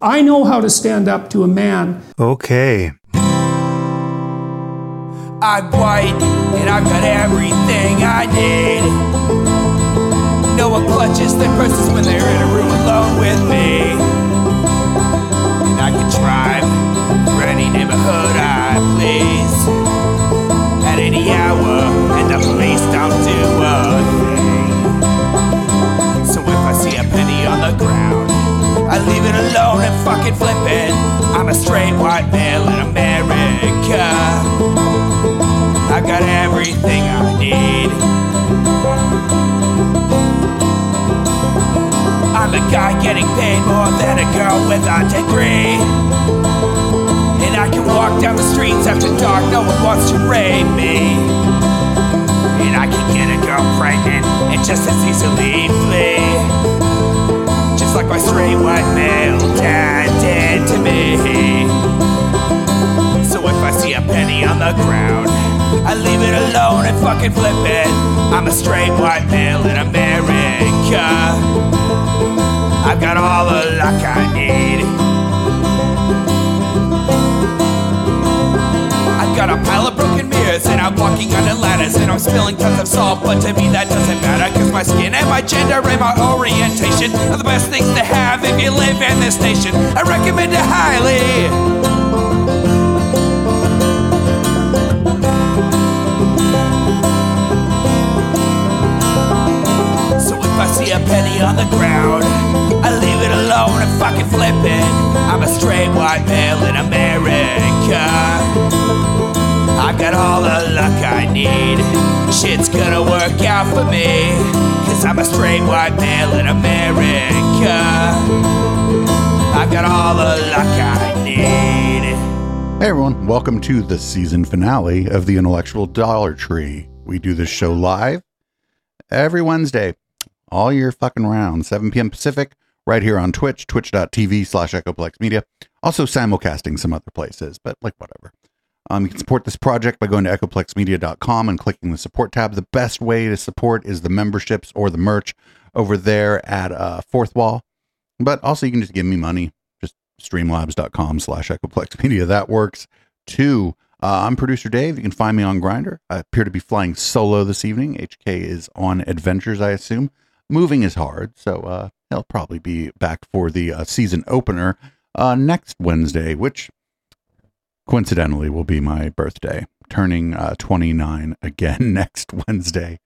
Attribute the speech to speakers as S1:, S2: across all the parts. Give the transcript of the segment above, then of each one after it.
S1: I know how to stand up to a man.
S2: Okay.
S3: I'm white and I've got everything I need. No one clutches their purses when they're in a room alone with me. And I can drive for any neighborhood I please at any hour, and the police don't do leave it alone and fucking flip it. I'm a straight white male in America. I got everything I need. I'm a guy getting paid more than a girl with a degree. And I can walk down the streets after dark, no one wants to rape me. And I can get a girl pregnant and just as easily flee. Like my straight white male dad did to me. So if I see a penny on the ground, I leave it alone and fucking flip it. I'm a straight white male in America. I've got all the luck I need. I've got a pile of broken mirrors and I'm walking under ladders and I'm spilling tons of salt, but to me that doesn't matter cause my skin and my gender and my orientation are the best things to have if you live in this nation. I recommend it highly. So if I see a penny on the ground, I leave it alone and fucking flip it. I'm a straight white male in America. I've got all the luck I need. Shit's gonna work out for me. Cause I'm a straight white male in America. I've got all the luck I need.
S2: Hey everyone, welcome to the season finale of the Intellectual Dollar Tree. We do this show live every Wednesday, all year fucking round, 7 p.m. Pacific, right here on Twitch, twitch.tv slash Echoplex Media. Also simulcasting some other places, but like whatever. Um, you can support this project by going to echoplexmedia.com and clicking the support tab. The best way to support is the memberships or the merch over there at uh, Fourth Wall. But also you can just give me money. Just streamlabs.com slash Echoplex Media. That works too. Uh, I'm producer Dave. You can find me on Grindr. I appear to be flying solo this evening. HK is on adventures, I assume. Moving is hard, so uh, he'll probably be back for the uh, season opener uh, next Wednesday, which coincidentally will be my birthday, turning uh, 29 again next Wednesday.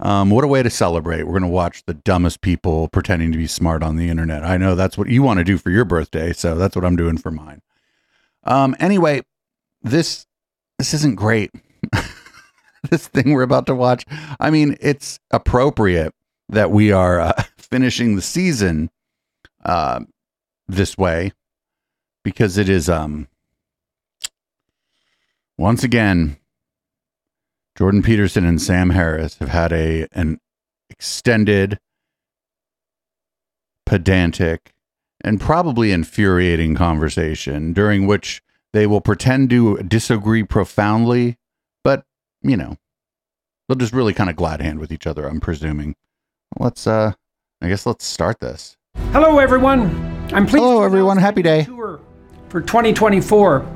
S2: Um, what a way to celebrate. We're going to watch the dumbest people pretending to be smart on the internet. I know that's what you want to do for your birthday, so that's what I'm doing for mine. Um, anyway, this this isn't great. this thing we're about to watch. I mean, it's appropriate that we are uh, finishing the season uh, this way because it is um once again Jordan Peterson and Sam Harris have had a an extended pedantic and probably infuriating conversation during which they will pretend to disagree profoundly but you know they'll just really kind of glad hand with each other i'm presuming let's uh i guess let's start this
S1: Hello, everyone. I'm pleased.
S2: Hello,
S1: to
S2: everyone. Happy day.
S1: Tour for 2024,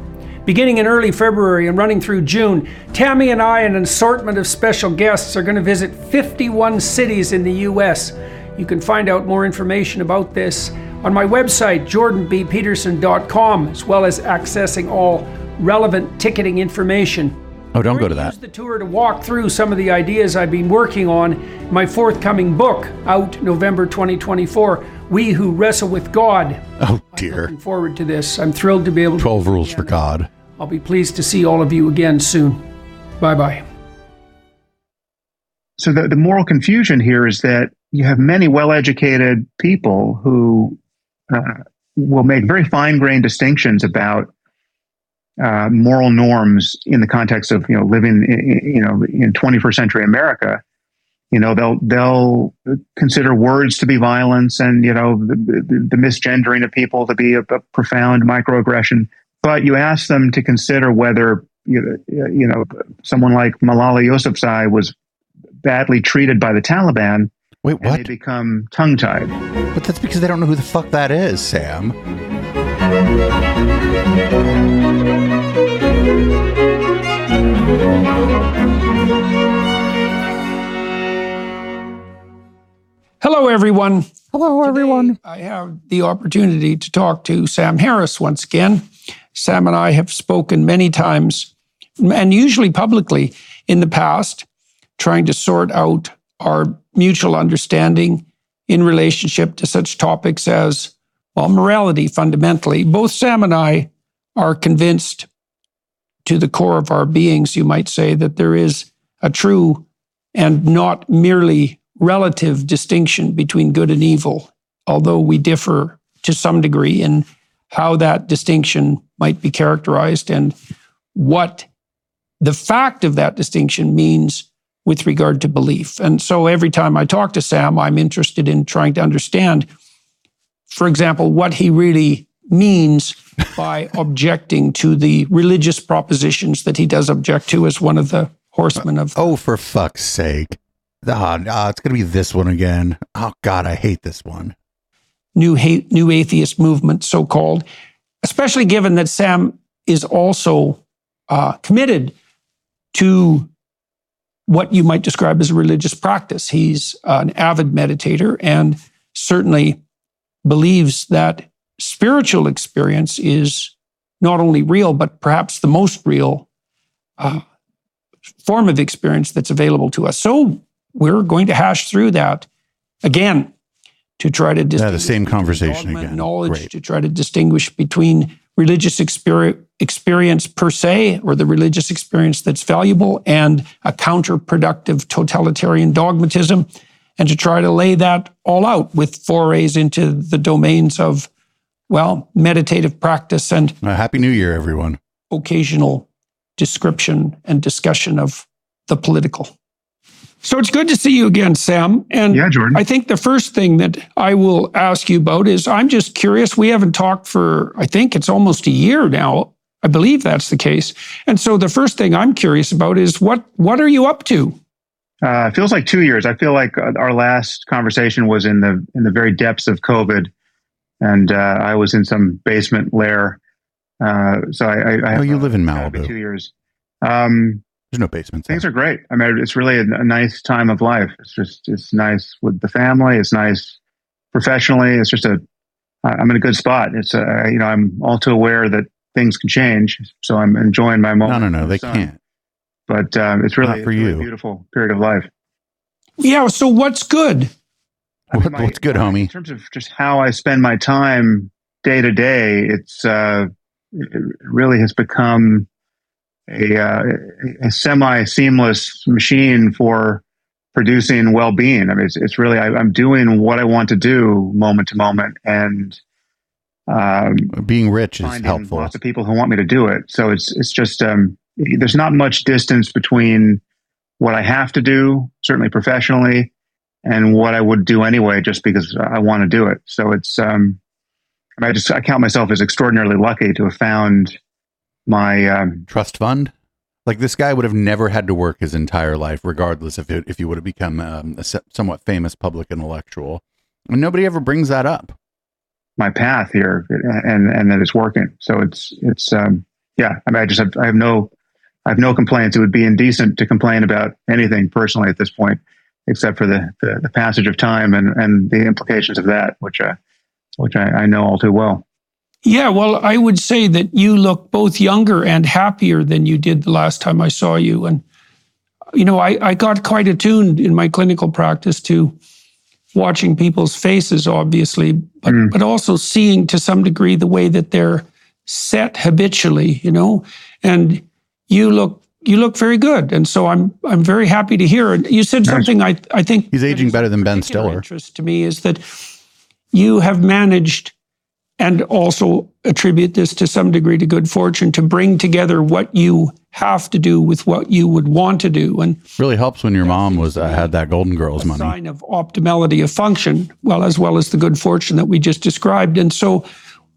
S1: beginning in early February and running through June. Tammy and I and an assortment of special guests are going to visit 51 cities in the U.S. You can find out more information about this on my website, jordanbpeterson.com, as well as accessing all relevant ticketing information.
S2: oh don't go to that.
S1: Use the tour to walk through some of the ideas I've been working on in my forthcoming book, out November 2024. We who wrestle with God.
S2: oh dear I'm
S1: Looking forward to this. I'm thrilled to be able to.
S2: 12 rules for god
S1: I'll be pleased to see all of you again soon. Bye bye.
S4: so the, the moral confusion here is that you have many well-educated people who uh, will make very fine-grained distinctions about uh, moral norms in the context of you know living in, you know in 21st century America. You know they'll they'll consider words to be violence and you know the, the, the misgendering of people to be a, a profound microaggression. But you ask them to consider whether you, you know someone like Malala Yousafzai was badly treated by the Taliban,
S2: wait
S4: and they become tongue tied.
S2: but that's because they don't know who the fuck that is sam
S1: Hello, everyone.
S2: Hello, everyone.
S1: I have the opportunity to talk to Sam Harris once again. Sam and I have spoken many times, and usually publicly in the past, trying to sort out our mutual understanding in relationship to such topics as, well, morality fundamentally. Both Sam and I are convinced to the core of our beings, you might say, that there is a true and not merely relative distinction between good and evil, although we differ to some degree in how that distinction might be characterized and what the fact of that distinction means with regard to belief. And so every time I talk to Sam, I'm interested in trying to understand, for example, what he really means by objecting to the religious propositions that he does object to as one of the horsemen of.
S2: Oh, for fuck's sake. Ah, oh, it's going to be this one again. Oh, God, I hate this one.
S1: New, hate, new atheist movement, so called, especially given that Sam is also uh, committed to what you might describe as a religious practice. He's an avid meditator and certainly believes that spiritual experience is not only real, but perhaps the most real uh, form of experience that's available to us. So we're going to hash through that again to try to
S2: yeah, the same conversation again.
S1: Knowledge Great. to try to distinguish between religious experience, experience per se, or the religious experience that's valuable, and a counterproductive totalitarian dogmatism, and to try to lay that all out with forays into the domains of, well, meditative practice and
S2: a happy New Year, everyone.
S1: Occasional description and discussion of the political. So it's good to see you again, Sam. And
S4: yeah, Jordan.
S1: I think the first thing that I will ask you about is I'm just curious. We haven't talked for, I think it's almost a year now. I believe that's the case. And so the first thing I'm curious about is what what are you up to?
S4: Uh, it feels like two years. I feel like uh, our last conversation was in the in the very depths of COVID, and uh, I was in some basement lair. Uh, so I, I, I
S2: oh, you live in Malibu.
S4: Two years. Um,
S2: there's no basements.
S4: Things are great. I mean, it's really a, a, nice time of life. It's just, it's nice with the family. It's nice professionally. It's just a, I'm in a good spot. It's a, you know, I'm all too aware that things can change. So I'm enjoying my moment.
S2: No, no, no, they sun. can't.
S4: But um, it's really,
S2: Not for
S4: it's
S2: you.
S4: Really beautiful period of life.
S1: Yeah. So what's good?
S2: What, my, what's good, homie?
S4: In terms of just how I spend my time day to day, it's, uh, it really has become a, uh, a semi seamless machine for producing well being. I mean, it's, it's really, I, am doing what I want to do moment to moment and,
S2: um, being rich is helpful.
S4: Lots of people who want me to do it. So it's, it's just, um, there's not much distance between what I have to do, certainly professionally, and what I would do anyway, just because I want to do it. So it's, um, I just, I count myself as extraordinarily lucky to have found my um,
S2: trust fund. Like this guy would have never had to work his entire life, regardless if it, if he would have become um, a somewhat famous public intellectual. And nobody ever brings that up.
S4: My path here, and and that it's working. So it's it's um, yeah. I mean, I just have I have no I have no complaints. It would be indecent to complain about anything personally at this point, except for the the, the passage of time and and the implications of that, which uh, which I, I know all too well.
S1: Yeah, well, I would say that you look both younger and happier than you did the last time I saw you. And, you know, I, I got quite attuned in my clinical practice to watching people's faces, obviously, but, mm. but also seeing to some degree the way that they're set habitually, you know, and you look you look very good, and so I'm I'm very happy to hear it. You said nice. something I I think
S2: he's aging better than Ben Stiller.
S1: Interest to me is that you have managed and also attribute this to some degree to good fortune to bring together what you have to do with what you would want to do. And
S2: really helps when your mom was uh, had that golden girls money.
S1: sign of optimality of function well as well as the good fortune that we just described. And so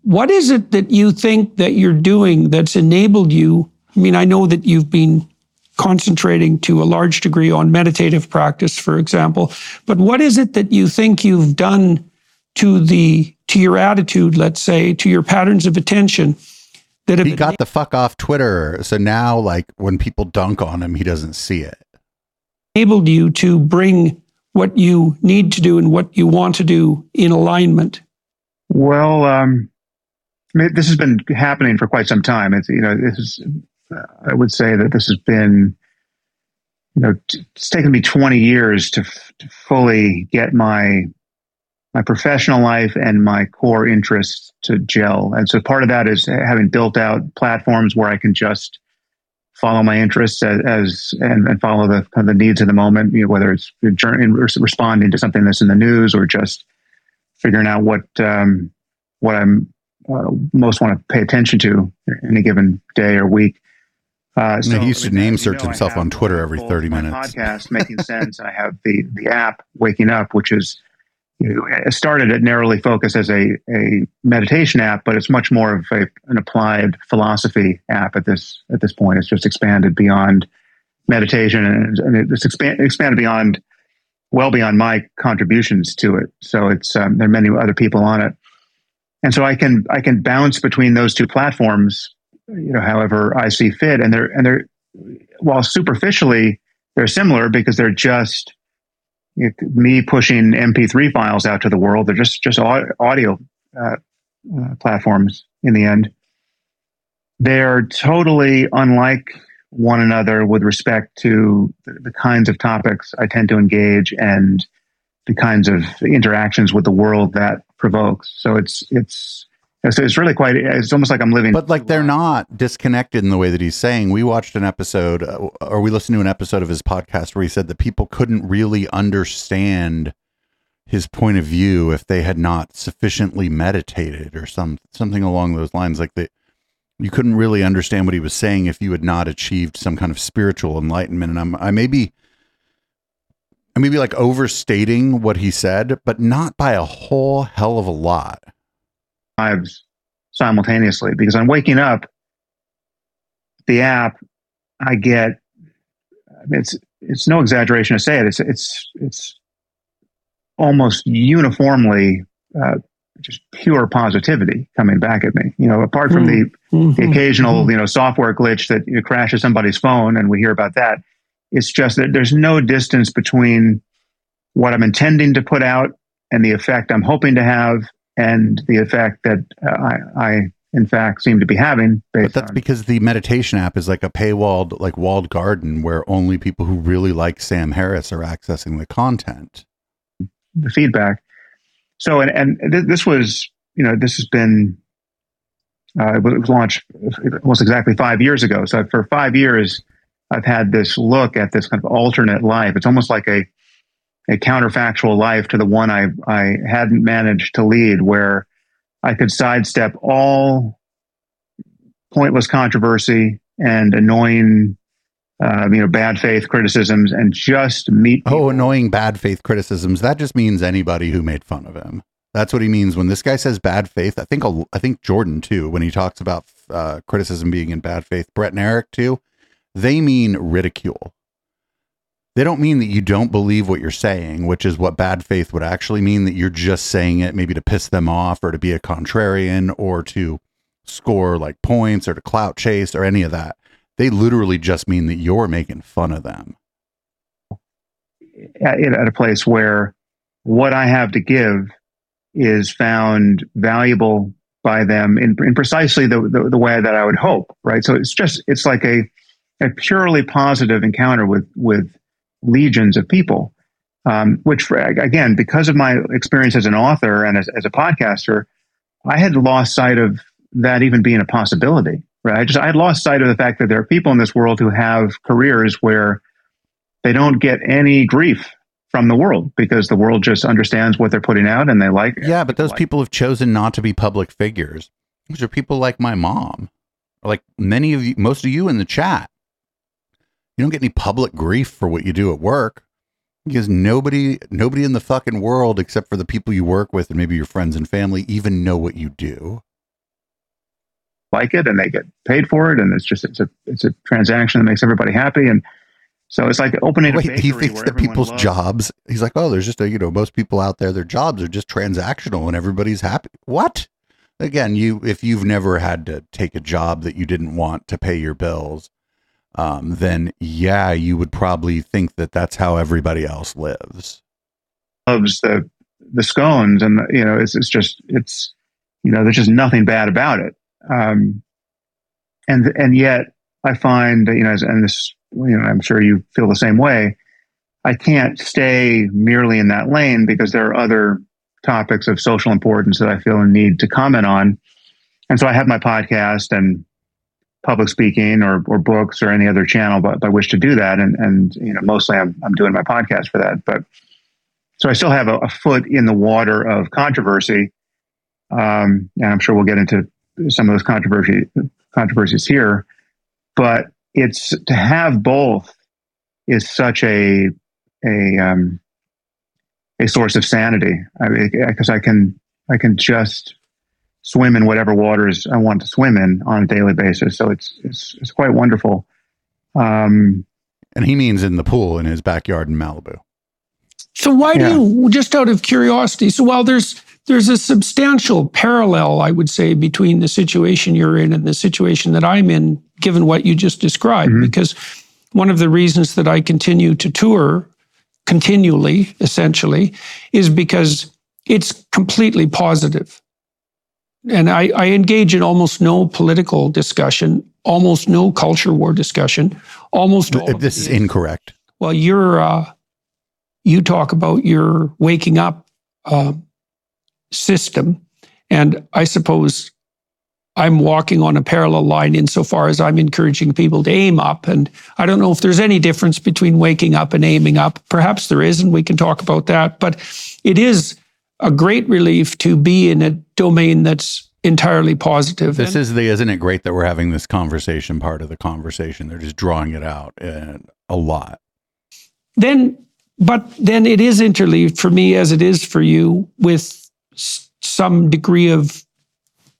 S1: what is it that you think that you're doing that's enabled you? I mean i know that you've been concentrating to a large degree on meditative practice for example but what is it that you think you've done to the to your attitude, let's say, to your patterns of attention that have
S2: He got the fuck off Twitter. So now, like, when people dunk on him, he doesn't see it.
S1: enabled you to bring what you need to do and what you want to do in alignment?
S4: Well, um, I mean, this has been happening for quite some time. It's you know, this is. Uh, I would say that this has been, you know, it's taken me 20 years to, f- to fully get my my professional life and my core interests to gel. And so part of that is having built out platforms where I can just follow my interests as, as and, and, follow the kind of the needs of the moment, you know, whether it's responding to something that's in the news or just figuring out what um, what I'm uh, most want to pay attention to in a given day or week.
S2: Uh, so, he used to name search know, himself on Twitter every 30 minutes.
S4: Podcast making sense. I have the the app Waking Up, which is it started at narrowly focused as a, a meditation app, but it's much more of a, an applied philosophy app at this at this point. It's just expanded beyond meditation and, and it's expand, expanded beyond well beyond my contributions to it. So it's um, there are many other people on it, and so I can I can bounce between those two platforms, you know, however I see fit. And they're and they're while superficially they're similar because they're just it, me pushing MP3 files out to the world. They're just just audio uh, uh, platforms in the end. They're totally unlike one another with respect to the, the kinds of topics I tend to engage and the kinds of interactions with the world that provokes. So it's it's so it's really quite. It's almost like I'm living.
S2: But like they're not disconnected in the way that he's saying. We watched an episode, or we listened to an episode of his podcast where he said that people couldn't really understand his point of view if they had not sufficiently meditated or some something along those lines. Like that, you couldn't really understand what he was saying if you had not achieved some kind of spiritual enlightenment. And I'm I may be. I may be like overstating what he said, but not by a whole hell of a lot
S4: lives simultaneously because I'm waking up the app I get it's it's no exaggeration to say it it's it's it's almost uniformly uh, just pure positivity coming back at me you know apart from the, mm-hmm. the occasional mm-hmm. you know software glitch that you know, crashes somebody's phone and we hear about that it's just that there's no distance between what I'm intending to put out and the effect I'm hoping to have and the effect that uh, I, I, in fact, seem to be having.
S2: but that's on, because the meditation app is like a paywalled, like walled garden where only people who really like Sam Harris are accessing the content.
S4: The feedback. So, and, and th- this was, you know, this has been, uh, it was launched almost exactly five years ago. So for five years, I've had this look at this kind of alternate life. It's almost like a a counterfactual life to the one I, I hadn't managed to lead, where I could sidestep all pointless controversy and annoying, uh, you know, bad faith criticisms and just meet.
S2: Oh, people. Oh, annoying bad faith criticisms. That just means anybody who made fun of him. That's what he means when this guy says bad faith. I think I think Jordan too when he talks about uh, criticism being in bad faith. Brett and Eric too. They mean ridicule they don't mean that you don't believe what you're saying, which is what bad faith would actually mean that you're just saying it maybe to piss them off or to be a contrarian or to score like points or to clout chase or any of that. They literally just mean that you're making fun of them.
S4: At, at a place where what I have to give is found valuable by them in, in precisely the, the, the way that I would hope, right? So it's just, it's like a, a purely positive encounter with, with legions of people. Um, which again, because of my experience as an author and as, as, a podcaster, I had lost sight of that even being a possibility. Right? I just I had lost sight of the fact that there are people in this world who have careers where they don't get any grief from the world because the world just understands what they're putting out and they like.
S2: Yeah, but those like. people have chosen not to be public figures. These are people like my mom, like many of you, most of you in the chat you don't get any public grief for what you do at work because nobody nobody in the fucking world except for the people you work with and maybe your friends and family even know what you do
S4: like it and they get paid for it and it's just it's a it's a transaction that makes everybody happy and So it's like opening
S2: Wait, he thinks that people's
S4: loves-
S2: jobs. He's like, oh, there's just a you know most people out there. Their jobs are just transactional, and everybody's happy. What? Again, you if you've never had to take a job that you didn't want to pay your bills, um, then yeah, you would probably think that that's how everybody else lives.
S4: loves the the scones, and you know, it's it's just it's you know, there's just nothing bad about it. Um, and and yet, I find that, you know, and this, you know, I'm sure you feel the same way. I can't stay merely in that lane because there are other topics of social importance that I feel a need to comment on, and so I have my podcast and public speaking or, or books or any other channel by, by which to do that, and and you know, mostly I'm I'm doing my podcast for that, but so I still have a, a foot in the water of controversy, um, and I'm sure we'll get into some of those controversy controversies here. But it's to have both is such a a um, a source of sanity. Because I, can I can just swim in whatever waters I want to swim in on a daily basis. So it's it's, it's quite wonderful. Um,
S2: And he means in the pool in his backyard in Malibu.
S1: So why
S4: Yeah.
S1: do you, just out of curiosity, so while there's there's a substantial parallel, I would say, between the situation you're in and the situation that I'm in, given what you just described,
S4: Mhm.
S1: because one of the reasons that I continue to tour continually, essentially, is because it's completely positive. And I, I engage in almost no political discussion, almost no culture war discussion, almost all
S2: This is incorrect.
S1: well, you're uh, you talk about your waking up uh, system, and I suppose I'm walking on a parallel line insofar as I'm encouraging people to aim up. And I don't know if there's any difference between waking up and aiming up. Perhaps there is, and we can talk about that. But it is a great relief to be in a domain that's entirely positive.
S2: This
S1: And-
S2: is the isn't it great that we're having this conversation part of the conversation? They're just drawing it out and a lot.
S1: then but then it is interleaved for me as it is for you with s- some degree of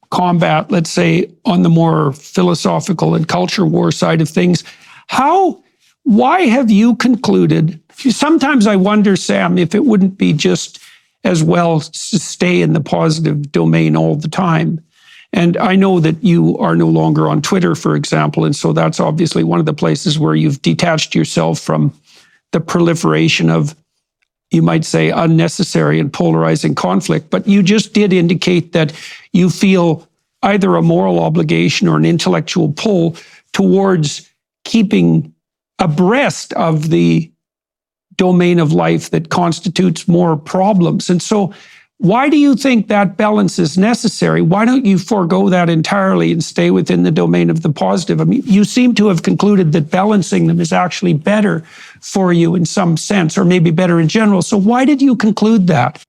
S1: combat let's say on the more philosophical and culture war side of things how why have you concluded sometimes i wonder sam if it wouldn't be just as well stay in the positive domain all the time and I know that you are no longer on Twitter, for example. And so that's obviously one of the places where you've detached yourself from the proliferation of, you might say, unnecessary and polarizing conflict. But you just did indicate that you feel either a moral obligation or an intellectual pull towards keeping abreast of the domain of life that constitutes more problems. And so, why do you think that balance is necessary? Why don't you forego that entirely and stay within the domain of the positive? I mean, you seem to have concluded that balancing them is actually better for you in some sense, or maybe better in general. So, why did you conclude that?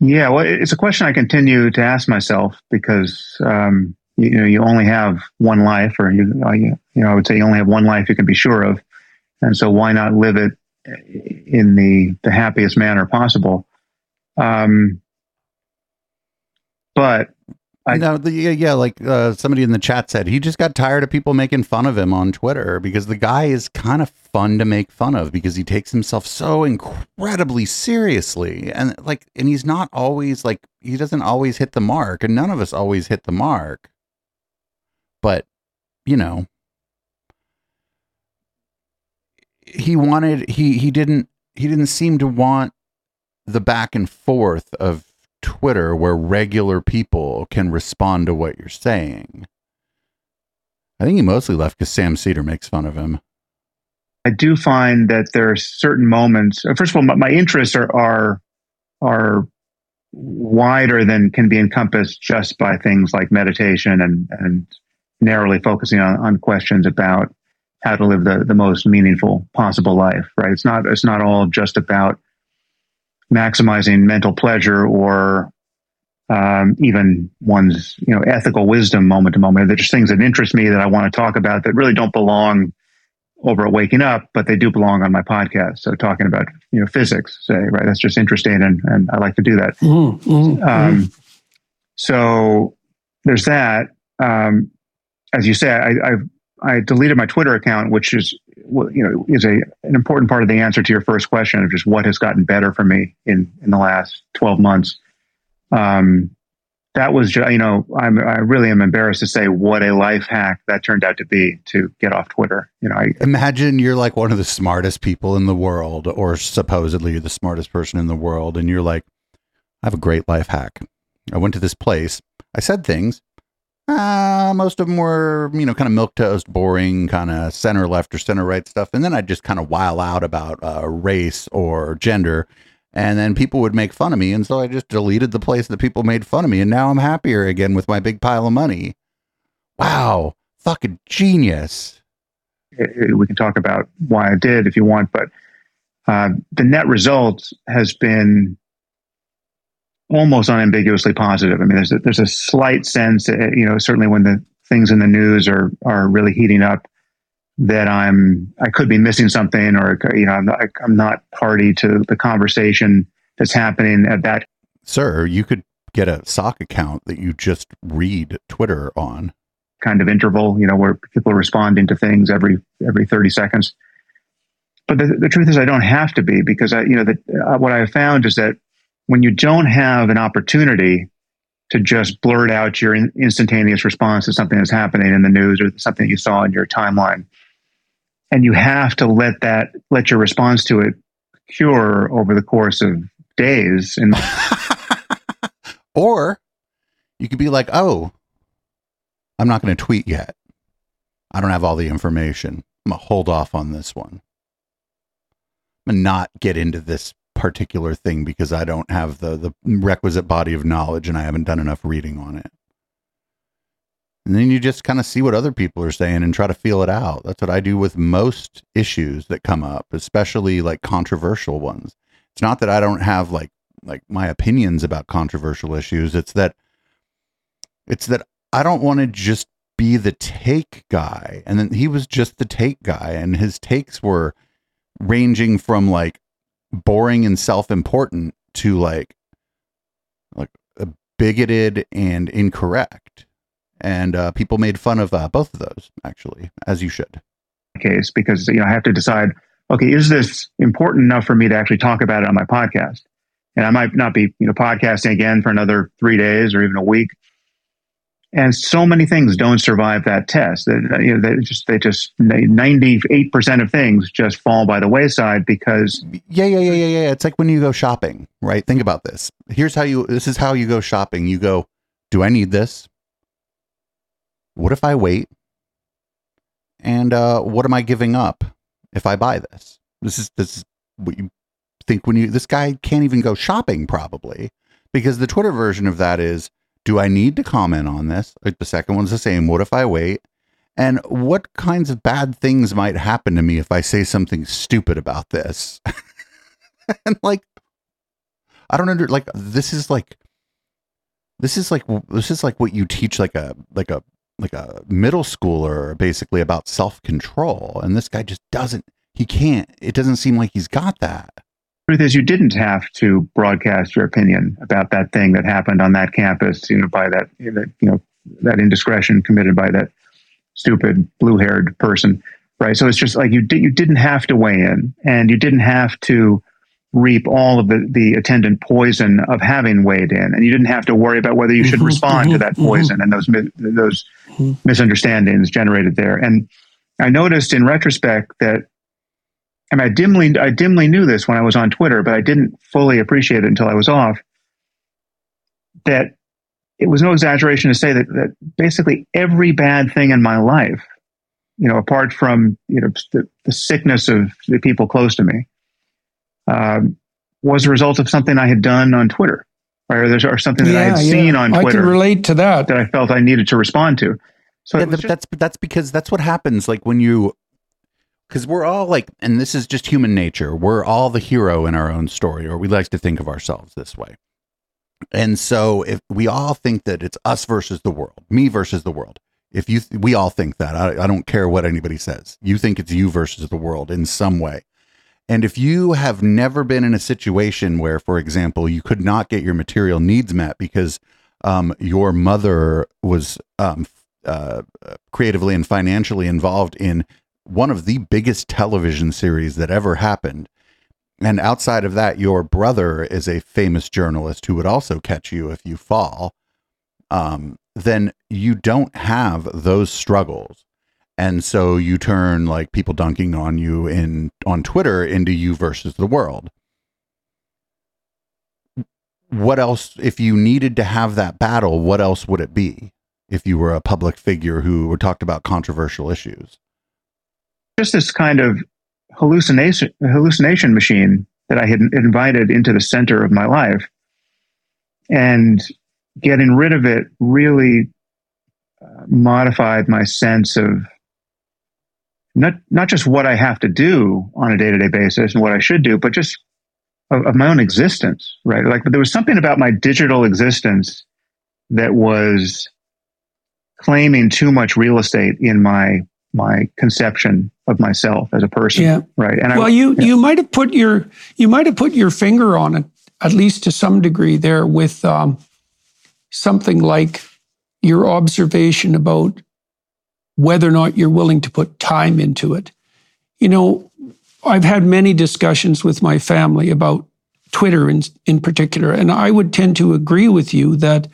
S4: Yeah, well, it's a question I continue to ask myself because um, you, know you only have one life, or you, you know I would say you only have one life you can be sure of, and so why not live it in the the happiest manner possible? Um, but I-
S2: no, the, yeah, yeah, like uh, somebody in the chat said, he just got tired of people making fun of him on Twitter because the guy is kind of fun to make fun of because he takes himself so incredibly seriously, and like, and he's not always like he doesn't always hit the mark, and none of us always hit the mark, but you know, he wanted he he didn't he didn't seem to want the back and forth of Twitter where regular people can respond to what you're saying. I think he mostly left because Sam Seder makes fun of him.
S4: I do find that there are certain moments. uh, First of all, my, my interests are, are are wider than can be encompassed just by things like meditation and and narrowly focusing on, on questions about how to live the, the most meaningful possible life. Right? It's not it's not all just about maximizing mental pleasure or um, even one's you know ethical wisdom moment to moment. They're just things that interest me that I want to talk about that really don't belong over at Waking Up, but they do belong on my podcast. So talking about you know physics, say right, that's just interesting, and and I like to do that.
S1: Mm-hmm.
S4: Um, so there's that. Um, as you say, I, I I deleted my Twitter account, which is you know is a an important part of the answer to your first question of just what has gotten better for me in in the last 12 months. Um, that was just, you know I'm I really am embarrassed to say what a life hack that turned out to be to get off Twitter. You know, I
S2: Imagine you're like one of the smartest people in the world, or supposedly the smartest person in the world, and you're like, I have a great life hack. I went to this place. I said things. Uh, most of them were, you know, kind of milk toast, boring, kind of center left or center right stuff. And then I'd just kind of while out about uh, race or gender. And then people would make fun of me. And so I just deleted the place that people made fun of me. And now I'm happier again with my big pile of money. Wow. Fucking genius.
S4: we can talk about why I did if you want, but uh, the net result has been almost unambiguously positive. I mean, there's a, there's a slight sense, uh, you know, certainly when the things in the news are are really heating up, that I'm I could be missing something, or you know, I'm not, I'm not party to the conversation that's happening at that
S2: Sir, you could get a sock account that you just read Twitter on.
S4: kind of interval, you know, where people are responding to things every every 30 seconds. But the, the truth is, I don't have to be because I, you know, that uh, what I have found is that when you don't have an opportunity to just blurt out your in, instantaneous response to something that's happening in the news or something you saw in your timeline, and you have to let that let your response to it cure over the course of days and
S2: Or you could be like, oh, I'm not going to tweet yet. I don't have all the information. I'm going to hold off on this one. I'm going to not get into this particular thing because I don't have the, the requisite body of knowledge and I haven't done enough reading on it. And then you just kind of see what other people are saying and try to feel it out. That's what I do with most issues that come up, especially like controversial ones. It's not that I don't have like like my opinions about controversial issues. It's that it's that I don't want to just be the take guy. And then he was just the take guy and his takes were ranging from like boring and self-important to like like uh, bigoted and incorrect. And uh, people made fun of uh, both of those actually, as you should.
S4: case because you know I have to decide. Okay, is this important enough for me to actually talk about it on my podcast? And I might not be, you know, podcasting again for another three days or even a week. And so many things don't survive that test. That you know, they just they just ninety eight percent of things just fall by the wayside because
S2: Yeah, yeah, yeah, yeah, yeah. It's like when you go shopping, right? Think about this. Here's how you this is how you go shopping. You go, do I need this? What if I wait? And uh, what am I giving up if I buy this? This is this is what you think when you this guy can't even go shopping probably because the Twitter version of that is do I need to comment on this? The second one's the same. What if I wait? And what kinds of bad things might happen to me if I say something stupid about this? and like, I don't under like this is like this is like this is like what you teach like a like a like a middle schooler basically about self control, and this guy just doesn't. He can't. It doesn't seem like he's got that.
S4: Truth is you didn't have to broadcast your opinion about that thing that happened on that campus, you know, by that you know that indiscretion committed by that stupid blue-haired person, right? So it's just like you did, you didn't have to weigh in, and you didn't have to reap all of the, the attendant poison of having weighed in, and you didn't have to worry about whether you should
S1: Mhm,
S4: respond to
S1: mhm,
S4: that
S1: mhm.
S4: poison and those mi- those
S1: Mhm.
S4: misunderstandings generated there. And I noticed in retrospect that I mean, I dimly, I dimly knew this when I was on Twitter, but I didn't fully appreciate it until I was off. That it was no exaggeration to say that, that basically every bad thing in my life, you know, apart from you know the, the sickness of the people close to me, um, was a result of something I had done on Twitter, right? or, there's, or something that I had seen on Twitter.
S1: I
S4: Twitter
S1: can relate to that.
S4: that I felt I needed to respond to. So
S2: yeah,
S4: it was
S2: but
S4: just-
S2: that's that's because that's what happens. Like when you, because we're all like, and this is just human nature. We're all the hero in our own story, or we like to think of ourselves this way. And so, if we all think that it's us versus the world, me versus the world, if you, we all think that. I, I don't care what anybody says. You think it's you versus the world in some way. And if you have never been in a situation where, for example, you could not get your material needs met because um, your mother was um, uh, creatively and financially involved in one of the biggest television series that ever happened. And outside of that, your brother is a famous journalist who would also catch you if you fall. Um, then you don't have those struggles. And so you turn like people dunking on you in on Twitter into you versus the world. What else if you needed to have that battle, what else would it be if you were a public figure who talked about controversial issues?
S4: Just this kind of hallucination hallucination machine that I had invited into the center of my life. And getting rid of it really uh, modified my sense of not not just what I have to do on a day to day basis and what I should do, but just of, of, my own existence, right? Like but there was something about my digital existence that was claiming too much real estate in my my conception of myself as a person,
S1: yeah.
S4: right?
S1: And well, I, you yeah. you might have put your you might have put your finger on it at least to some degree there with um, something like your observation about whether or not you're willing to put time into it. You know, I've had many discussions with my family about Twitter in, in particular, and I would tend to agree with you that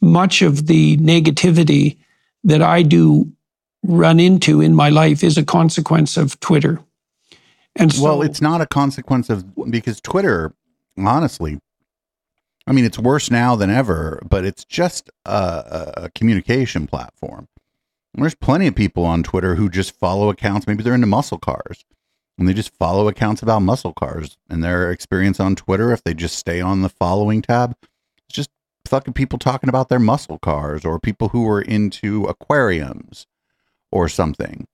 S1: much of the negativity that I do run into in my life is a consequence of Twitter.
S2: And so, well, it's not a consequence of because Twitter, honestly, I mean, it's worse now than ever, but it's just a, a communication platform. There's plenty of people on Twitter who just follow accounts. Maybe they're into muscle cars and they just follow accounts about muscle cars and their experience on Twitter. If they just stay on the following tab, it's just fucking people talking about their muscle cars or people who are into aquariums or something.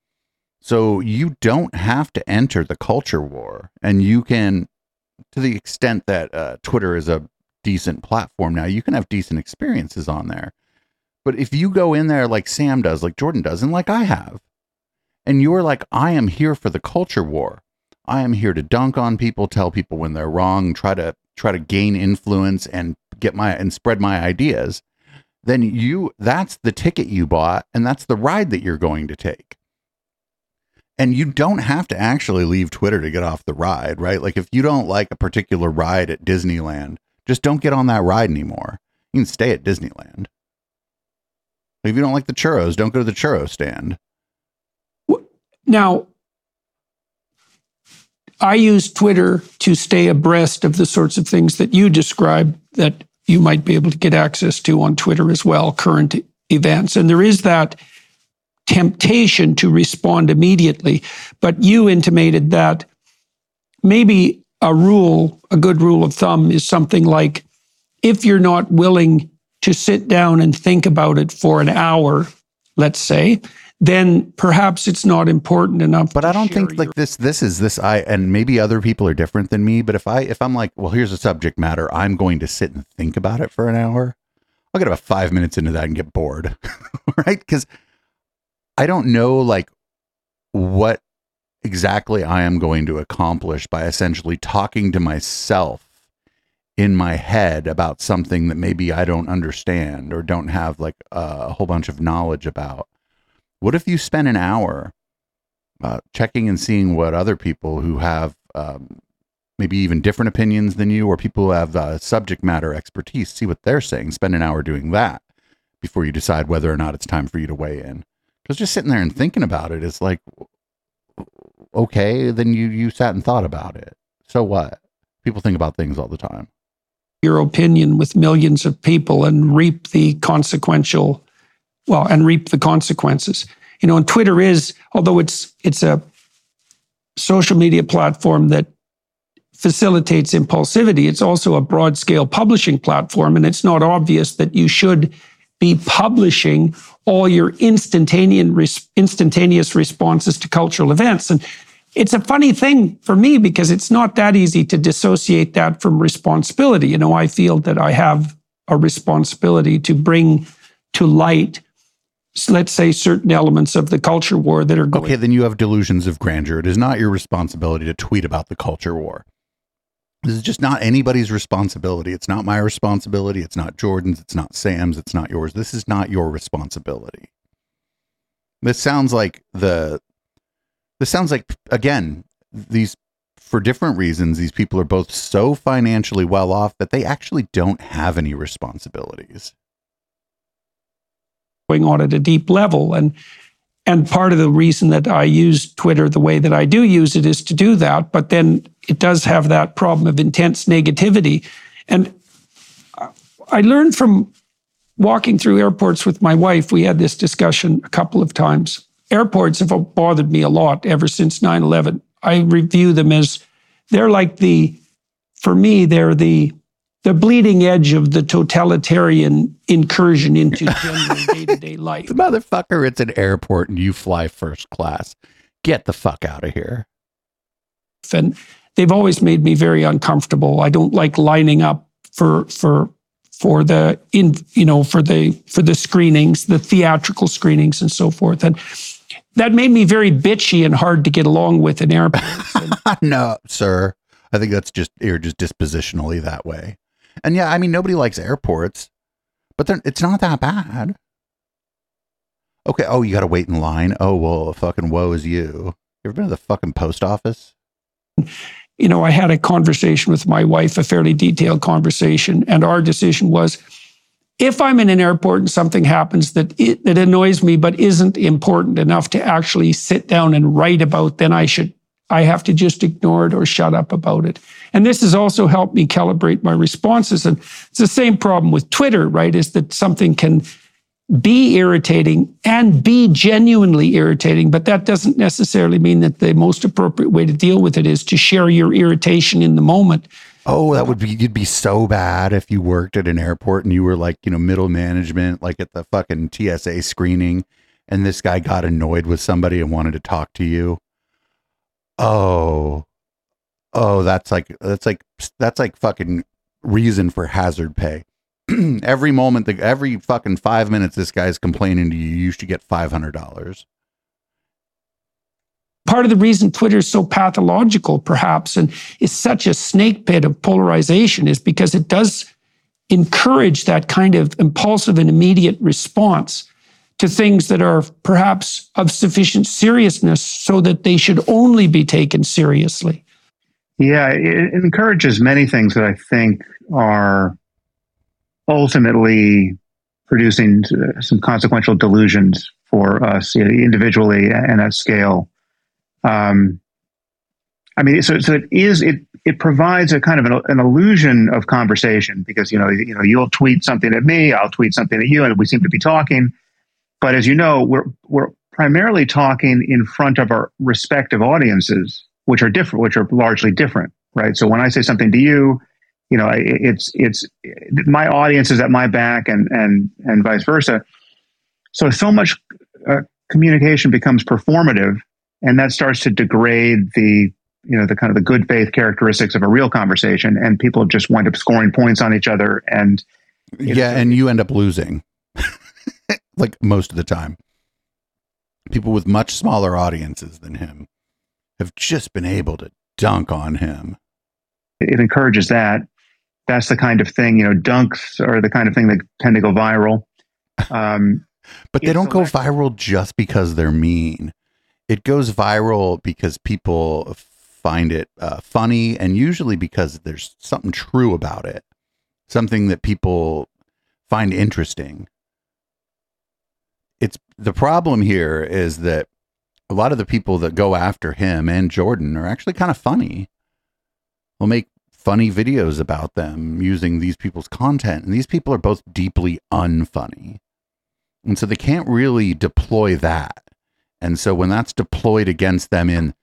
S2: So you don't have to enter the culture war and you can, to the extent that uh, Twitter is a decent platform now. You can have decent experiences on there. But if you go in there like Sam does, like Jordan does, and like I have, and you're like, I am here for the culture war. I am here to dunk on people, tell people when they're wrong, try to try to gain influence and get my and spread my ideas, then you that's the ticket you bought and that's the ride that you're going to take. And you don't have to actually leave Twitter to get off the ride, right? Like if you don't like a particular ride at Disneyland, just don't get on that ride anymore. You can stay at Disneyland. If you don't like the churros, don't go to the churro stand.
S1: Now, I use Twitter to stay abreast of the sorts of things that you describe that you might be able to get access to on Twitter as well, current events. And there is that temptation to respond immediately. But you intimated that maybe a rule, a good rule of thumb is something like if you're not willing to sit down and think about it for an hour, let's say, then perhaps it's not important enough.
S2: But I don't think like this this is this I and maybe other people are different than me, but if I if I'm like, well, here's a subject matter, I'm going to sit and think about it for an hour. I'll get about 5 minutes into that and get bored. right? Cuz I don't know like what exactly I am going to accomplish by essentially talking to myself in my head about something that maybe I don't understand or don't have like a whole bunch of knowledge about. What if you spend an hour uh, checking and seeing what other people who have um, maybe even different opinions than you or people who have uh, subject matter expertise see what they're saying? Spend an hour doing that before you decide whether or not it's time for you to weigh in. Because just sitting there and thinking about it is like, okay, then you you sat and thought about it. So what? People think about things all the time.
S1: Your opinion with millions of people and reap the consequential, well, and reap the consequences. You know, and Twitter is, although it's it's a social media platform that facilitates impulsivity, it's also a broad scale publishing platform, and it's not obvious that you should be publishing all your instantaneous instantaneous responses to cultural events and it's a funny thing for me because it's not that easy to dissociate that from responsibility you know i feel that i have a responsibility to bring to light let's say certain elements of the culture war that are going
S2: okay then you have delusions of grandeur it is not your responsibility to tweet about the culture war this is just not anybody's responsibility. It's not my responsibility. It's not Jordan's. It's not Sam's. It's not yours. This is not your responsibility. This sounds like the This sounds like again these for different reasons. These people are both so financially well off that they actually don't have any responsibilities.
S1: Going on at a deep level, and and part of the reason that I use Twitter the way that I do use it is to do that. But then it does have that problem of intense negativity, and I learned from walking through airports with my wife. We had this discussion a couple of times. Airports have bothered me a lot ever since 9 11. I review them as they're like the, for me, they're the the bleeding edge of the totalitarian incursion into general day to day life.
S2: The motherfucker, it's an airport and you fly first class. Get the fuck out of here.
S1: And they've always made me very uncomfortable. I don't like lining up for for for the in you know for the for the screenings, the theatrical screenings and so forth. And that made me very bitchy and hard to get along with in airports.
S2: no, sir. I think that's just you're just dispositionally that way. And yeah, I mean nobody likes airports, but it's not that bad. Okay. Oh, you got to wait in line. Oh well, fucking woe is you. You ever been to the fucking post office?
S1: You know, I had a conversation with my wife, a fairly detailed conversation, and our decision was if I'm in an airport and something happens that it, that annoys me but isn't important enough to actually sit down and write about, then I should I have to just ignore it or shut up about it. And this has also helped me calibrate my responses. And it's the same problem with Twitter, right? Is that something can be irritating and be genuinely irritating, but that doesn't necessarily mean that the most appropriate way to deal with it is to share your irritation in the moment.
S2: Oh, that would be you'd be so bad if you worked at an airport and you were like, you know, middle management, like at the fucking TSA screening, and this guy got annoyed with somebody and wanted to talk to you. Oh. Oh, that's like that's like that's like fucking reason for hazard pay. every moment, the, every fucking five minutes, this guy's complaining to you. You should get five hundred dollars
S1: part of the reason Twitter is so pathological, perhaps, and is such a snake pit of polarization is because it does encourage that kind of impulsive and immediate response to things that are perhaps of sufficient seriousness so that they should only be taken seriously.
S4: Yeah, it encourages many things that I think are ultimately producing some consequential delusions for us individually and at scale. Um, I mean, so, so it is it it provides a kind of an, an, illusion of conversation because you know you know you'll tweet something at me, I'll tweet something at you, and we seem to be talking. But as you know, we're we're primarily talking in front of our respective audiences, which are different, which are largely different, right? So when I say something to you, you know, it's it's my audience is at my back, and and and vice versa. So so much uh, communication becomes performative and that starts to degrade the you know the kind of the good faith characteristics of a real conversation and people just wind up scoring points on each other and
S2: yeah and you end up losing like most of the time people with much smaller audiences than him have just been able to dunk on him.
S4: It encourages that. That's the kind of thing you know dunks are the kind of thing that tend to go viral.
S2: Um, but they don't go viral just because they're mean. It goes viral because people find it uh, funny and usually because there's something true about it, something that people find interesting. It's the problem here is that a lot of the people that go after him and Jordan are actually kind of funny. They'll make funny videos about them using these people's content, and these people are both deeply unfunny. And so they can't really deploy that and so when that's deployed against them in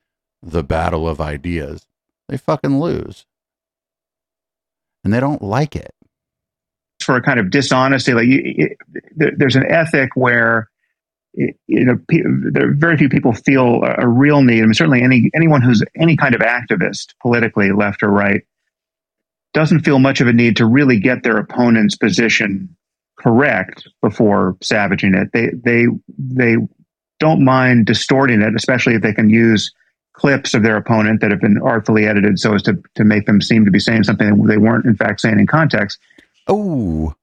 S2: the battle of ideas, they fucking lose. And they don't like it.
S4: For a kind of dishonesty, like you, it, there's an ethic where you know there very few people feel a real need. I mean, certainly any anyone who's any kind of activist, politically left or right, doesn't feel much of a need to really get their opponent's position correct before savaging it. They they they don't mind distorting it, especially if they can use clips of their opponent that have been artfully edited so as to, to make them seem to be saying something they weren't in fact saying in context.
S2: Oh,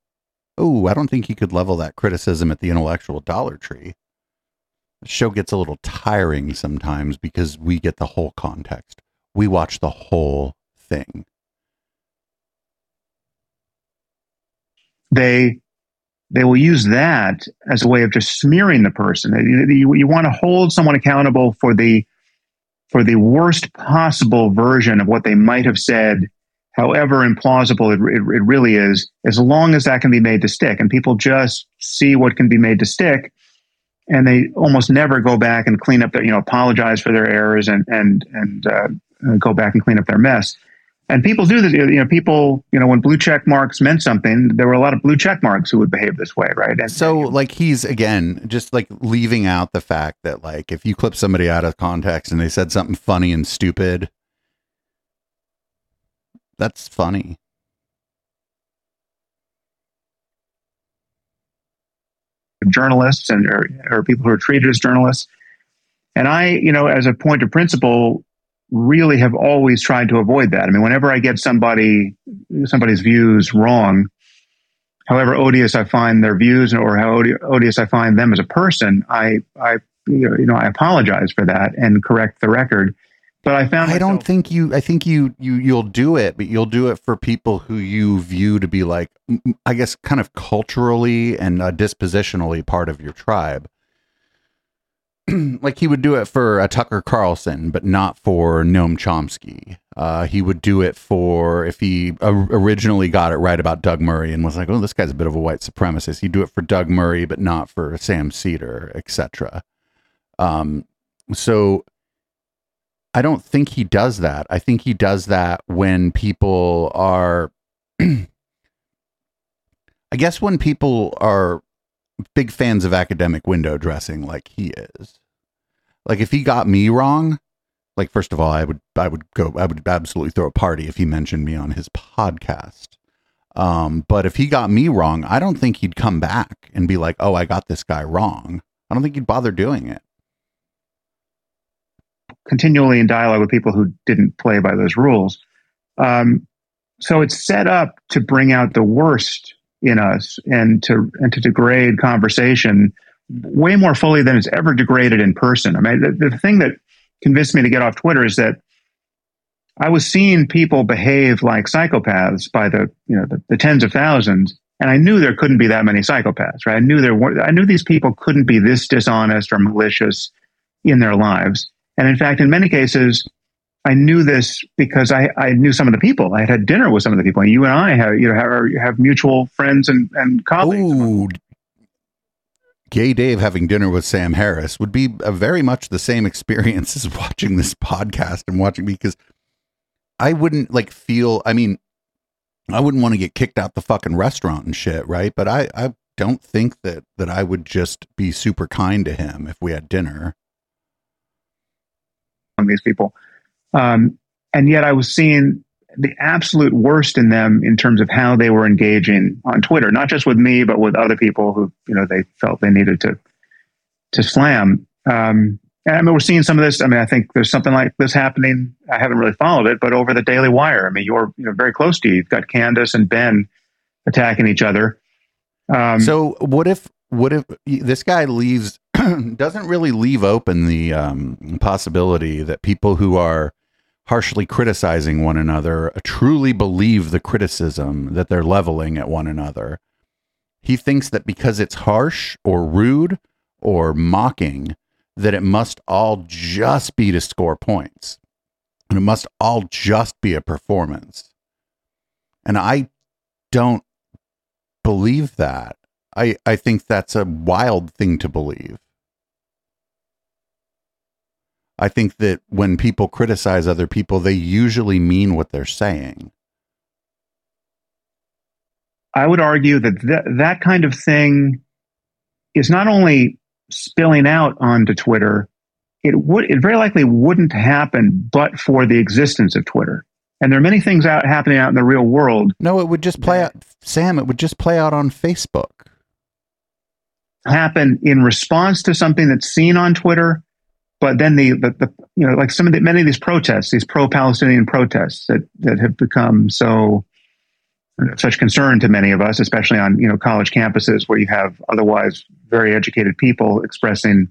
S2: oh, I don't think you could level that criticism at the intellectual Dollar Tree. Show gets a little tiring sometimes because we get the whole context. We watch the whole thing.
S4: They they will use that as a way of just smearing the person. You, you, you want to hold someone accountable for the for the worst possible version of what they might have said, however implausible it, it, it really is, as long as that can be made to stick. And people just see what can be made to stick, and they almost never go back and clean up their, you know, apologize for their errors and and and uh, go back and clean up their mess. And people do this. You know, people. You know, when blue check marks meant something, there were a lot of blue check marks who would behave this way, right? And
S2: so, like, he's again just like leaving out the fact that, like, if you clip somebody out of context and they said something funny and stupid, that's funny.
S4: Journalists and or, or people who are treated as journalists, and I, you know, as a point of principle, really have always tried to avoid that. I mean, whenever I get somebody somebody's views wrong, however odious I find their views or how odious I find them as a person, I I you know I apologize for that and correct the record. But I found
S2: I don't think you. I think you you you'll do it, but you'll do it for people who you view to be like, I guess, kind of culturally and uh, dispositionally part of your tribe. like he would do it for a Tucker Carlson, but not for Noam Chomsky. Uh, he would do it for if he originally got it right about Doug Murray and was like, "Oh, this guy's a bit of a white supremacist." He'd do it for Doug Murray, but not for Sam Seder, etc. Um, so I don't think he does that. I think he does that when people are. I guess when people are big fans of academic window dressing like he is. Like if he got me wrong, like first of all, I would I would go I would absolutely throw a party if he mentioned me on his podcast. Um, but if he got me wrong, I don't think he'd come back and be like, "Oh, I got this guy wrong." I don't think he'd bother doing it.
S4: Continually in dialogue with people who didn't play by those rules. Um, so it's set up to bring out the worst in us and to and to degrade conversation way more fully than it's ever degraded in person. I mean, the, the thing that convinced me to get off Twitter is that I was seeing people behave like psychopaths by the you know the, the, tens of thousands, and I knew there couldn't be that many psychopaths. Right? I knew there were. I knew these people couldn't be this dishonest or malicious in their lives. And in fact, in many cases, I knew this because I, I knew some of the people. I had had dinner with some of the people. And you and I have you know have, have mutual friends and, and colleagues.
S2: Ooh, Gay Dave having dinner with Sam Harris would be a very much the same experience as watching this podcast and watching me because I wouldn't like feel. I mean, I wouldn't want to get kicked out the fucking restaurant and shit, right? But I I don't think that that I would just be super kind to him if we had dinner.
S4: These people um, and yet I was seeing the absolute worst in them in terms of how they were engaging on Twitter, not just with me, but with other people who, you know, they felt they needed to, to slam. Um, and I mean, we're seeing some of this. I mean, I think there's something like this happening. I haven't really followed it, but over the Daily Wire, I mean, you're, you know, very close to you. You've got Candace and Ben attacking each other.
S2: Um, so what if, what if this guy leaves, doesn't really leave open the um, possibility that people who are harshly criticizing one another truly believe the criticism that they're leveling at one another. He thinks that because it's harsh or rude or mocking, that it must all just be to score points. And it must all just be a performance. And I don't believe that. I, I think that's a wild thing to believe. I think that when people criticize other people, they usually mean what they're saying.
S4: I would argue that th- that kind of thing is not only spilling out onto Twitter, it would it very likely wouldn't happen but for the existence of Twitter. And there are many things out happening out in the real world.
S2: No, it would just play out Sam, it would just play out on Facebook.
S4: Happen in response to something that's seen on Twitter but then the, the, the, you know like some of the many of these protests these pro-palestinian protests that that have become so such concern to many of us especially on you know college campuses where you have otherwise very educated people expressing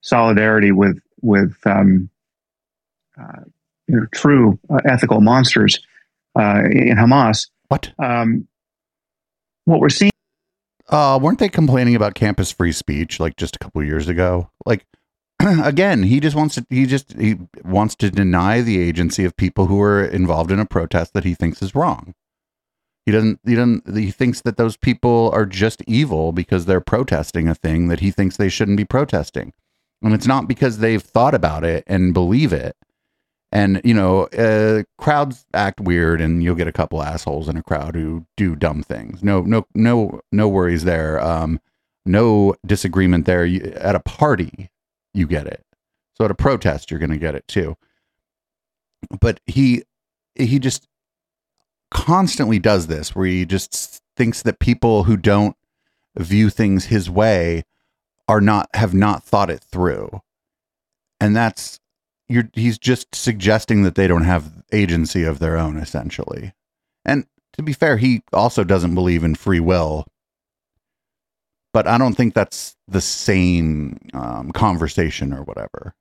S4: solidarity with with um, uh, you know, true uh, ethical monsters uh, in Hamas.
S2: What?
S4: Um, what we're seeing.
S2: Uh, weren't they complaining about campus free speech like just a couple years ago? Like, again, he just wants to he just he wants to deny the agency of people who are involved in a protest that he thinks is wrong. He doesn't he doesn't he thinks that those people are just evil because they're protesting a thing that he thinks they shouldn't be protesting. And it's not because they've thought about it and believe it. And you know, uh, crowds act weird, and you'll get a couple assholes in a crowd who do dumb things. No, no, no, no worries there. Um, no disagreement there. You, at a party, you get it. So at a protest, you're going to get it too. But he he just constantly does this, where he just thinks that people who don't view things his way are not have not thought it through, and that's you're he's just suggesting that they don't have agency of their own essentially and to be fair he also doesn't believe in free will but i don't think that's the same um, conversation or whatever.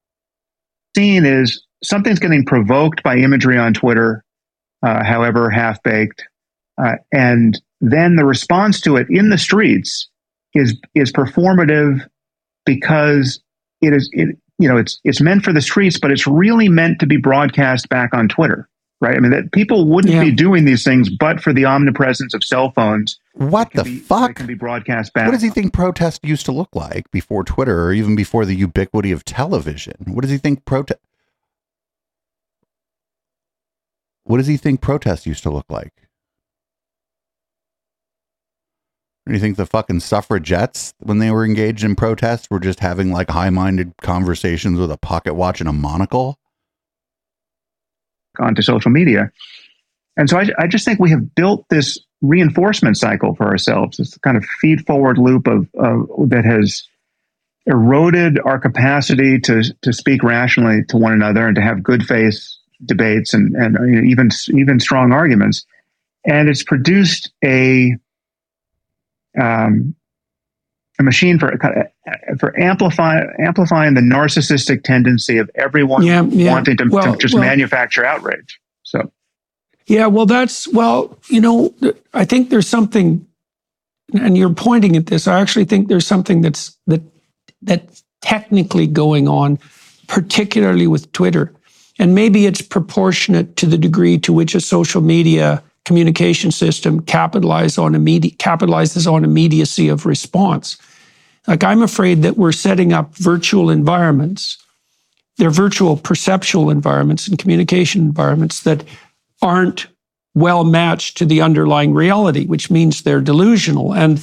S4: Seen is something's getting provoked by imagery on twitter uh, however half-baked uh, and then the response to it in the streets is is performative because it is it you know, it's it's meant for the streets, but it's really meant to be broadcast back on Twitter, right? I mean, that people wouldn't
S1: Yeah.
S4: be doing these things, but for the omnipresence of cell phones.
S2: what the
S4: be-
S2: fuck
S4: can be broadcast back.
S2: what does he think protest used to look like before twitter or even before the ubiquity of television what does he think protest what does he think protest used to look like Do you think the fucking suffragettes, when they were engaged in protest, were just having like high minded conversations with a pocket watch and a monocle?
S4: Onto social media? And so I, I just think we have built this reinforcement cycle for ourselves. This kind of feed forward loop of, of that has eroded our capacity to to speak rationally to one another and to have good faith debates and and you know, even even strong arguments. And it's produced a um, a machine for for amplify, amplifying the narcissistic tendency of everyone
S1: Yeah, yeah.
S4: wanting to,
S1: Well-
S4: to just
S1: well-
S4: manufacture outrage. So
S1: Yeah, well, that's well, you know, I think there's something, and you're pointing at this. I actually think there's something that's that that's technically going on, particularly with Twitter, and maybe it's proportionate to the degree to which a social media communication system capitalizes on immediate capitalizes on immediacy of response. Like I'm afraid that we're setting up virtual environments they're virtual perceptual environments and communication environments that aren't well matched to the underlying reality, which means they're delusional. And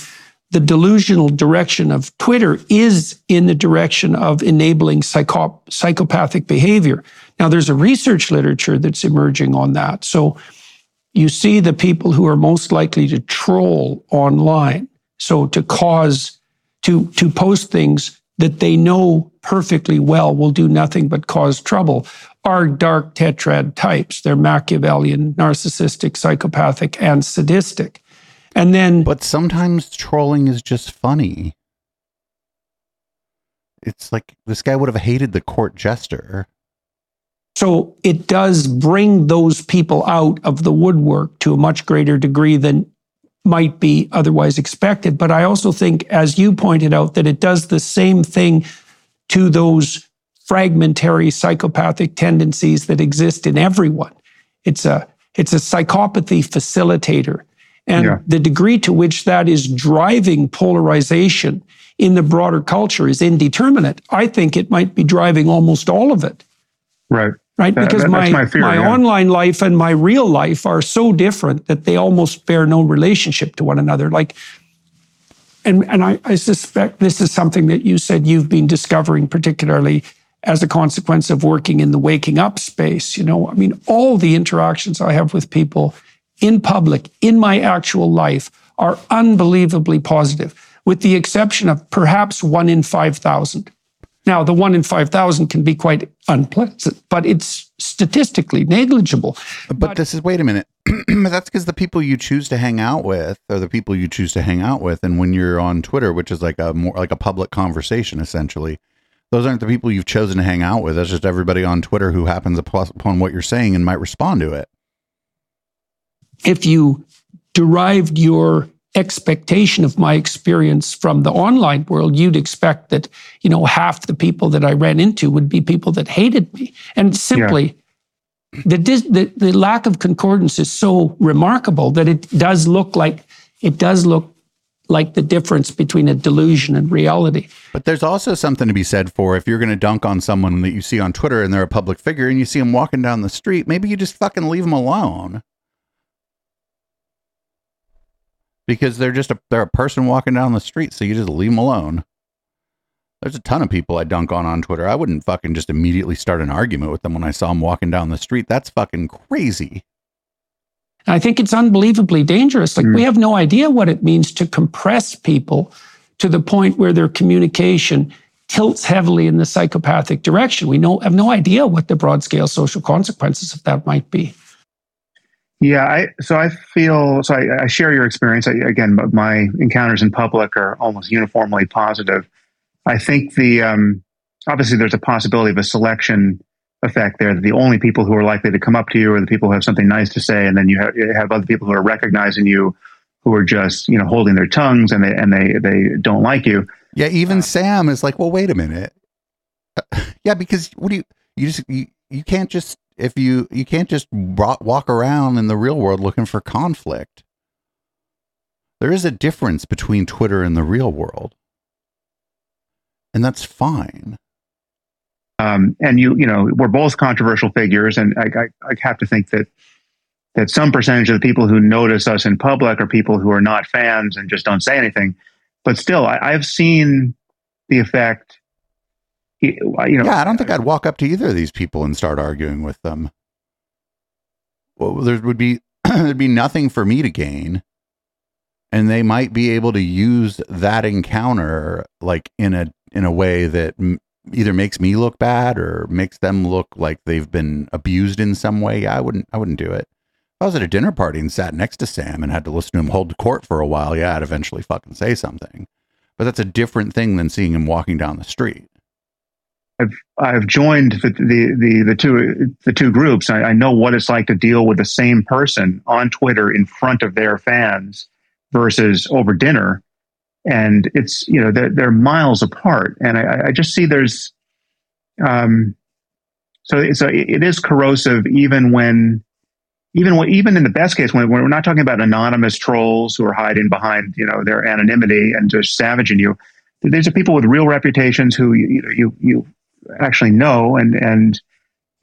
S1: the delusional direction of Twitter is in the direction of enabling psycho- psychopathic behavior. Now, there's a research literature that's emerging on that. So you see the people who are most likely to troll online. So to cause, to, to post things that they know perfectly well will do nothing but cause trouble are dark tetrad types. They're Machiavellian, narcissistic, psychopathic, and sadistic. And then
S2: But sometimes trolling is just funny. It's like this guy would have hated the court jester.
S1: So it does bring those people out of the woodwork to a much greater degree than might be otherwise expected. But I also think, as you pointed out, that it does the same thing to those fragmentary psychopathic tendencies that exist in everyone. It's a it's a psychopathy facilitator. And
S4: Yeah.
S1: the degree to which that is driving polarization in the broader culture is indeterminate. I think it might be driving almost all of it
S4: right.
S1: Right?
S4: That-
S1: Because
S4: that-
S1: my
S4: that's my yeah.
S1: online life and my real life are so different that they almost bear no relationship to one another. Like, and and I, I suspect this is something that you said you've been discovering, particularly as a consequence of working in the waking up space. You know, I mean, all the interactions I have with people in public, in my actual life, are unbelievably positive, with the exception of perhaps one in five thousand. Now, the one in 5,000 can be quite unpleasant, but it's statistically negligible.
S2: But, this is wait a minute. That's because the people you choose to hang out with are the people you choose to hang out with. And when you're on Twitter, which is like a more like a public conversation essentially, those aren't the people you've chosen to hang out with. That's just everybody on Twitter who happens upon what you're saying and might respond to it.
S1: If you derived your expectation of my experience from the online world, you'd expect that, you know, half the people that I ran into would be people that hated me. And simply, yeah. the, the, the lack of concordance is so remarkable that it does look like it does look like the difference between a delusion and reality.
S2: But there's also something to be said for if you're going to dunk on someone that you see on Twitter and they're a public figure and you see them walking down the street, maybe you just fucking leave them alone. Because they're just a they're a person walking down the street, so you just leave them alone. There's a ton of people I dunk on on Twitter. I wouldn't fucking just immediately start an argument with them when I saw them walking down the street. That's fucking crazy.
S1: I think it's unbelievably dangerous. Like, mm. we have no idea what it means to compress people to the point where their communication tilts heavily in the psychopathic direction. We know, have no idea what the broad scale social consequences of that might be.
S4: Yeah, I, so I feel so. I, I share your experience. I, again, my encounters in public are almost uniformly positive. I think the um, obviously there's a possibility of a selection effect there that the only people who are likely to come up to you are the people who have something nice to say, and then you have, you have other people who are recognizing you who are just you know holding their tongues and they and they they don't like you.
S2: Yeah, even uh, Sam is like, well, wait a minute. Uh, yeah, because what do you you just you, you can't just if you you can't just walk around in the real world looking for conflict. There is a difference between Twitter and the real world. And that's fine.
S4: Um, and you, you know, we're both controversial figures, and I, I, I, have to think that that some percentage of the people who notice us in public are people who are not fans and just don't say anything. But still, I, have seen the effect. You know,
S2: yeah, I don't think I'd walk up to either of these people and start arguing with them. Well, there would be there'd be nothing for me to gain, and they might be able to use that encounter like in a in a way that either makes me look bad or makes them look like they've been abused in some way, I wouldn't I wouldn't do it. If I was at a dinner party and sat next to Sam and had to listen to him hold court for a while, yeah, I'd eventually fucking say something. But that's a different thing than seeing him walking down the street.
S4: I've I've joined the the the, the two the two groups. I, I know what it's like to deal with the same person on Twitter in front of their fans versus over dinner. And it's you know they're, they're miles apart. And I, I just see there's um so so it is corrosive even when even when, even in the best case when, when we're not talking about anonymous trolls who are hiding behind you know their anonymity and just savaging you. These are people with real reputations who you you you actually know and and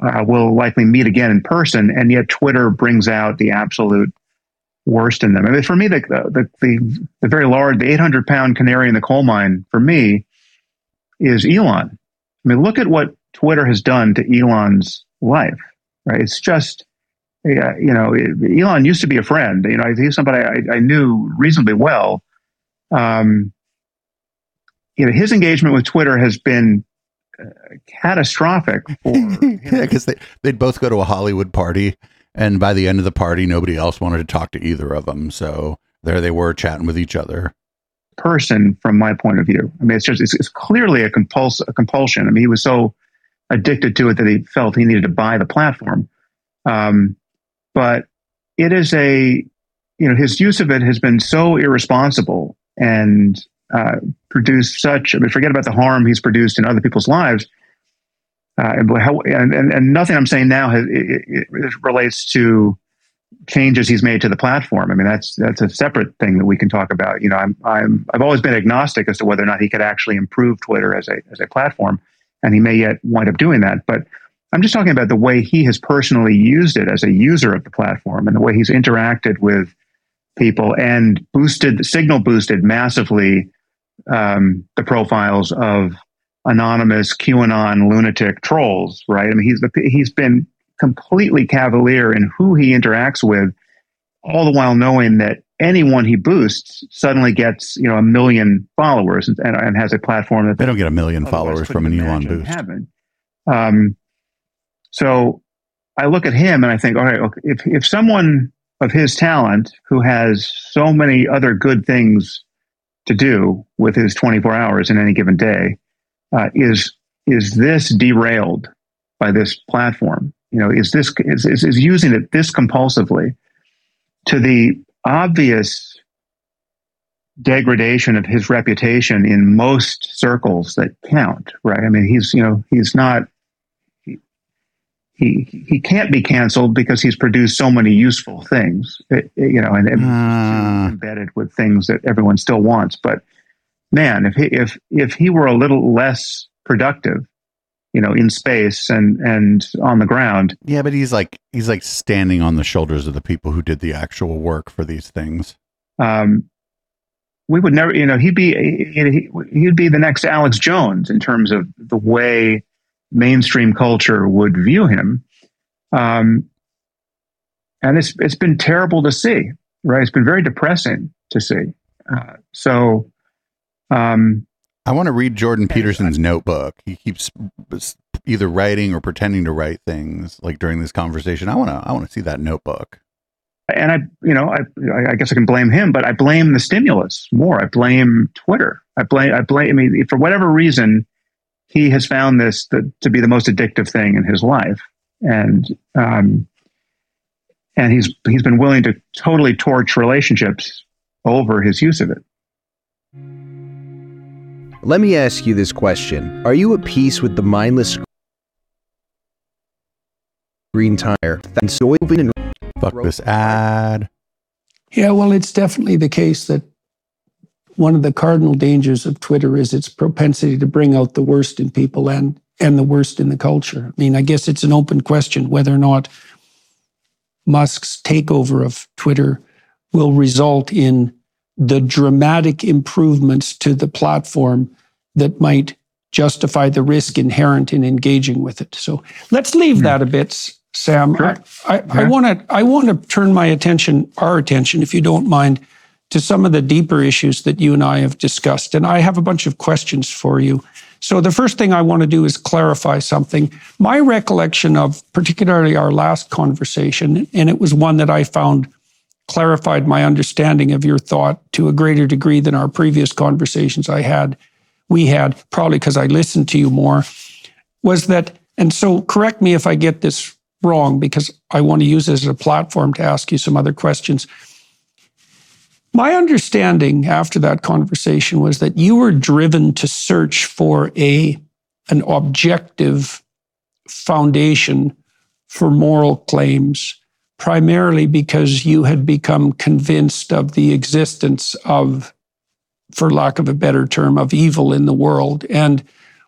S4: uh, will likely meet again in person and yet twitter brings out the absolute worst in them. I mean, for me, the, the, the, the very large, the 800 pound canary in the coal mine for me is Elon. I mean, look at what Twitter has done to Elon's life, right? It's just, uh, you know, Elon used to be a friend. You know, he's somebody I, I knew reasonably well. Um, you know, his engagement with Twitter has been uh, catastrophic for
S2: yeah, because they they'd both go to a Hollywood party and by the end of the party, nobody else wanted to talk to either of them. So there they were chatting with each other.
S4: Person, from my point of view, I mean, it's just it's, it's clearly a, compuls- a compulsion. I mean, he was so addicted to it that he felt he needed to buy the platform. Um, but it is a, you know, his use of it has been so irresponsible and uh, produced such. I mean, forget about the harm he's produced in other people's lives uh, and, and, and, nothing I'm saying now has, it, it relates to changes he's made to the platform. I mean, that's that's a separate thing that we can talk about. You know, I'm I'm I've always been agnostic as to whether or not he could actually improve Twitter as a as a platform, and he may yet wind up doing that. But I'm just talking about the way he has personally used it as a user of the platform and the way he's interacted with people and boosted signal boosted massively um, the profiles of anonymous QAnon lunatic trolls, right? I mean, he's he's been completely cavalier in who he interacts with, all the while knowing that anyone he boosts suddenly gets you know a million followers and, and has a platform that
S2: they don't get a million followers from an Elon boost. Having.
S4: Um, so I look at him and I think, all right, if if someone of his talent who has so many other good things to do with his 24 hours in any given day uh, is is this derailed by this platform? You know, is this is, is, is using it this compulsively to the obvious degradation of his reputation in most circles that count, right? I mean, he's you know he's not he he can't be canceled because he's produced so many useful things, it, you know, and uh. embedded with things that everyone still wants. But man, if he if if he were a little less productive, you know, in space and and on the ground.
S2: Yeah, but he's like he's like standing on the shoulders of the people who did the actual work for these things. Um,
S4: we would never, you know, he'd be he'd be the next Alex Jones in terms of the way mainstream culture would view him. Um, and it's it's been terrible to see, right? It's been very depressing to see. Uh, so, um,
S2: I want to read Jordan Peterson's notebook. He keeps either writing or pretending to write things like during this conversation. I want to I want to see that notebook.
S4: And I, you know, I, I guess I can blame him, but I blame the stimulus more. I blame Twitter. I blame, I blame. I mean, for whatever reason, he has found this to, to be the most addictive thing in his life, and um, and he's he's been willing to totally torch relationships over his use of it.
S5: Let me ask you this question: Are you at peace with the mindless green tire and soybean and
S2: fuck this ad?
S1: Yeah, well, it's definitely the case that one of the cardinal dangers of Twitter is its propensity to bring out the worst in people and and the worst in the culture. I mean, I guess it's an open question whether or not Musk's takeover of Twitter will result in the dramatic improvements to the platform that might justify the risk inherent in engaging with it. So let's leave hmm. that a bit, Sam. Sure. I want to I want to turn my attention, our attention, if you don't mind, to some of the deeper issues that you and I have discussed. And I have a bunch of questions for you. So, the first thing I want to do is clarify something. My recollection of particularly our last conversation, and it was one that I found clarified my understanding of your thought to a greater degree than our previous conversations I had, we had, probably because I listened to you more, was that, and so correct me if I get this wrong, because I want to use this as a platform to ask you some other questions my understanding after that conversation was that you were driven to search for a an objective foundation for moral claims primarily because you had become convinced of the existence of for lack of a better term of evil in the world and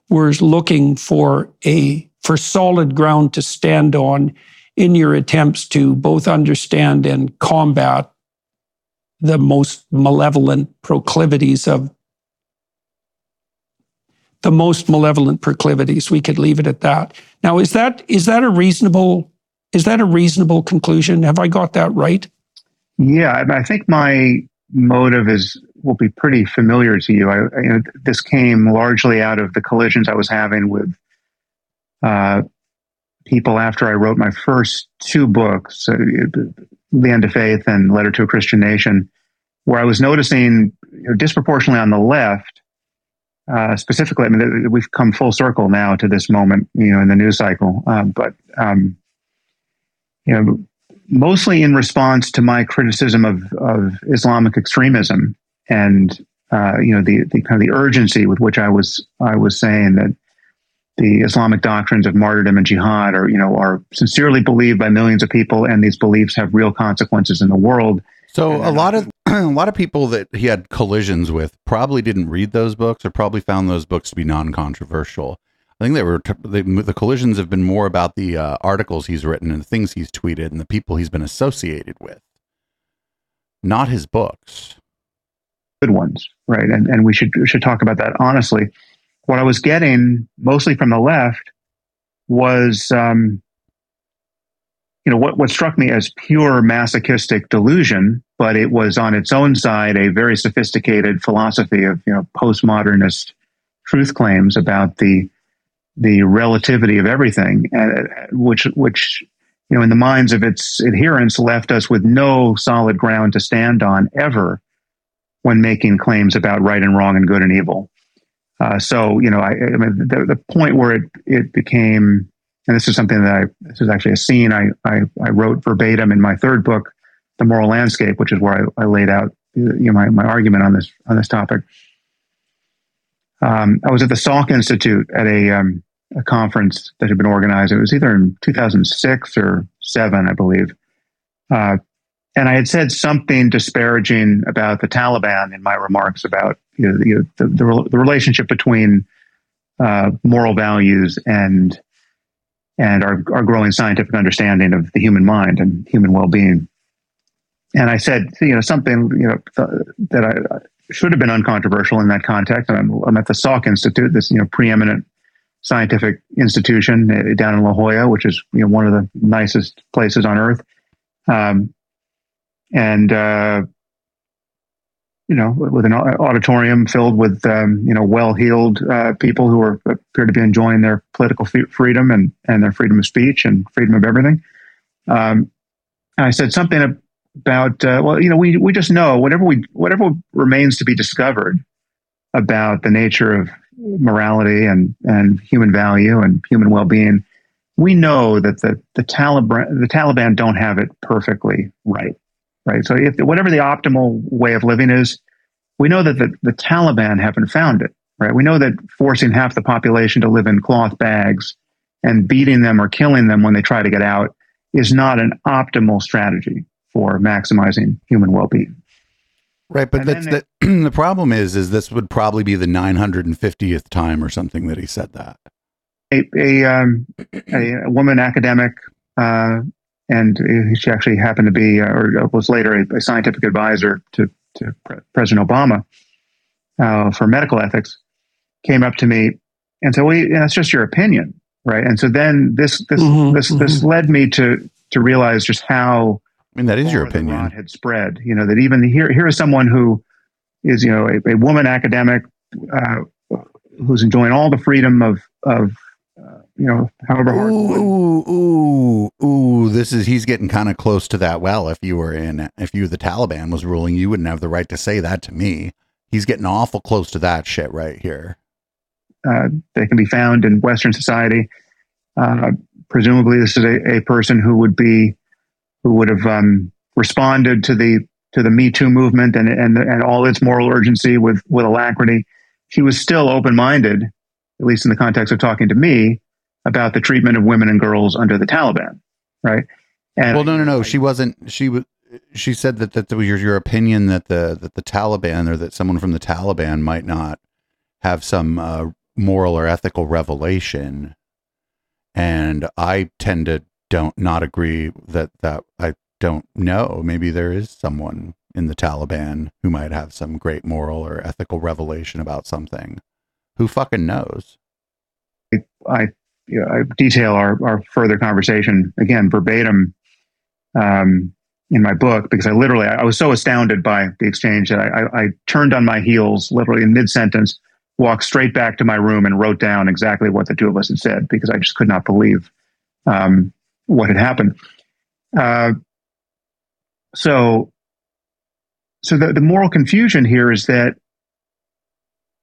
S1: were looking for a for solid ground to stand on in your attempts to both understand and combat the most malevolent proclivities of the most malevolent proclivities. We could leave it at that. Now, is that is that a reasonable is that a reasonable conclusion? Have I got that right?
S4: Yeah, I think my motive is will be pretty familiar to you. I, you know, this came largely out of the collisions I was having with uh, people after I wrote my first two books, uh, The End of Faith and Letter to a Christian Nation, where I was noticing you know, disproportionately on the left, uh, specifically, I mean, we've come full circle now to this moment, you know, in the news cycle, um, but, um, you know, mostly in response to my criticism of, of Islamic extremism and, uh, you know, the, the kind of the urgency with which I was, I was saying that the Islamic doctrines of martyrdom and jihad are, you know, are sincerely believed by millions of people, and these beliefs have real consequences in the world.
S2: So a lot of a lot of people that he had collisions with probably didn't read those books or probably found those books to be non-controversial. I think they were they, the collisions have been more about the uh, articles he's written and the things he's tweeted and the people he's been associated with, not his books.
S4: Good ones, right? And and we should we should talk about that honestly. What I was getting mostly from the left was um, you know what what struck me as pure masochistic delusion, but it was on its own side a very sophisticated philosophy of you know postmodernist truth claims about the the relativity of everything, uh, which which you know in the minds of its adherents left us with no solid ground to stand on ever when making claims about right and wrong and good and evil. Uh, so you know, I, I mean, the, the point where it it became, and this is something that I this is actually a scene I I, I wrote verbatim in my third book, The Moral Landscape, which is where I, I laid out you know my, my argument on this on this topic. Um, I was at the Salk Institute at a um, a conference that had been organized. It was either in 2006 or seven, I believe. Uh, and I had said something disparaging about the Taliban in my remarks about you know, the, the, the, the, relationship between uh, moral values and and our, our growing scientific understanding of the human mind and human well-being. And I said, you know, something you know th- that I, should have been uncontroversial in that context. I'm, I'm at the Salk Institute, this you know preeminent scientific institution uh, down in La Jolla, which is you know one of the nicest places on earth. Um, and uh, you know, with an auditorium filled with um, you know well-heeled uh, people who are appear to be enjoying their political f- freedom and and their freedom of speech and freedom of everything. Um, I said something about uh, well, you know, we we just know whatever we whatever remains to be discovered about the nature of morality and, and human value and human well-being, we know that the, the Taliban the Taliban don't have it perfectly right. Right. So if whatever the optimal way of living is, we know that the, the Taliban haven't found it. Right. We know that forcing half the population to live in cloth bags and beating them or killing them when they try to get out is not an optimal strategy for maximizing human well-being.
S2: Right, but that's the the problem is is this would probably be the 950th time or something that he said that.
S4: A a, um, a woman academic, uh, and she actually happened to be, uh, or was later a, a, scientific advisor to to President Obama uh, for medical ethics, came up to me and said, "Well, that's just your opinion, right?" And so then this this mm-hmm, this mm-hmm. this led me to to realize just how
S2: I mean, that is your opinion.
S4: Had spread, you know, that even here, here is someone who is, you know, a, a woman academic uh, who's enjoying all the freedom of, of, you know, however hard.
S2: Ooh, ooh, ooh, This is he's getting kind of close to that. Well, if you were in, if you the Taliban was ruling, you wouldn't have the right to say that to me. He's getting awful close to that shit right here.
S4: Uh, they can be found in Western society. Uh, presumably, this is a, a person who would be who would have um, responded to the to the Me Too movement and and and all its moral urgency with with alacrity. He was still open minded, at least in the context of talking to me about the treatment of women and girls under the Taliban, right?
S2: And well, no, no, no. She wasn't. She was. She said that that was your, your opinion that the that the Taliban or that someone from the Taliban might not have some uh, moral or ethical revelation, and I tend to don't not agree that that I don't know. Maybe there is someone in the Taliban who might have some great moral or ethical revelation about something. Who fucking knows?
S4: I, you know, I detail our, our further conversation again verbatim um, in my book because I literally I was so astounded by the exchange that I, I, I turned on my heels literally in mid sentence, walked straight back to my room and wrote down exactly what the two of us had said because I just could not believe um, what had happened. Uh, so, so the, the moral confusion here is that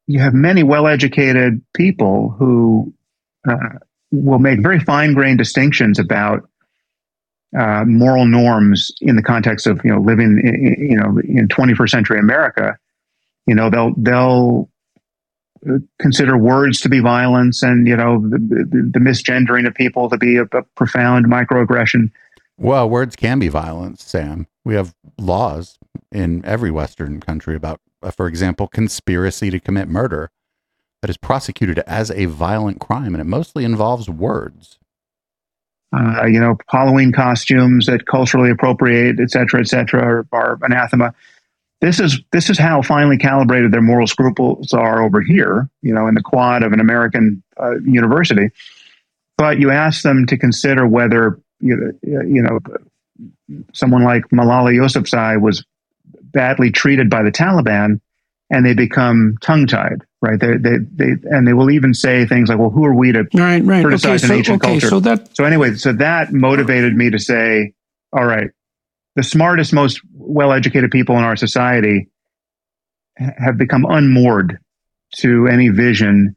S4: you have many well-educated people who uh, will make very fine-grained distinctions about uh, moral norms in the context of you know living in, you know in 21st century America. You know they'll they'll consider words to be violence and you know the, the, the misgendering of people to be a, a, profound microaggression.
S2: Well words can be violence sam. We have laws in every western country about uh, for example conspiracy to commit murder that is prosecuted as a violent crime and it mostly involves words.
S4: Uh, you know halloween costumes that culturally appropriate et cetera et cetera are, are anathema. This is this is how finely calibrated their moral scruples are over here, you know, in the quad of an American uh, university. But you ask them to consider whether you know, you know someone like Malala Yousafzai was badly treated by the Taliban, and they become tongue tied, right? They, they, they, and they will even say things like, "Well, who are we to
S1: right, right.
S4: criticize
S1: okay,
S4: an
S1: so,
S4: ancient
S1: okay,
S4: culture?"
S1: So that,
S4: so anyway, so that motivated me to say, "All right, the smartest, most well educated people in our society have become unmoored to any vision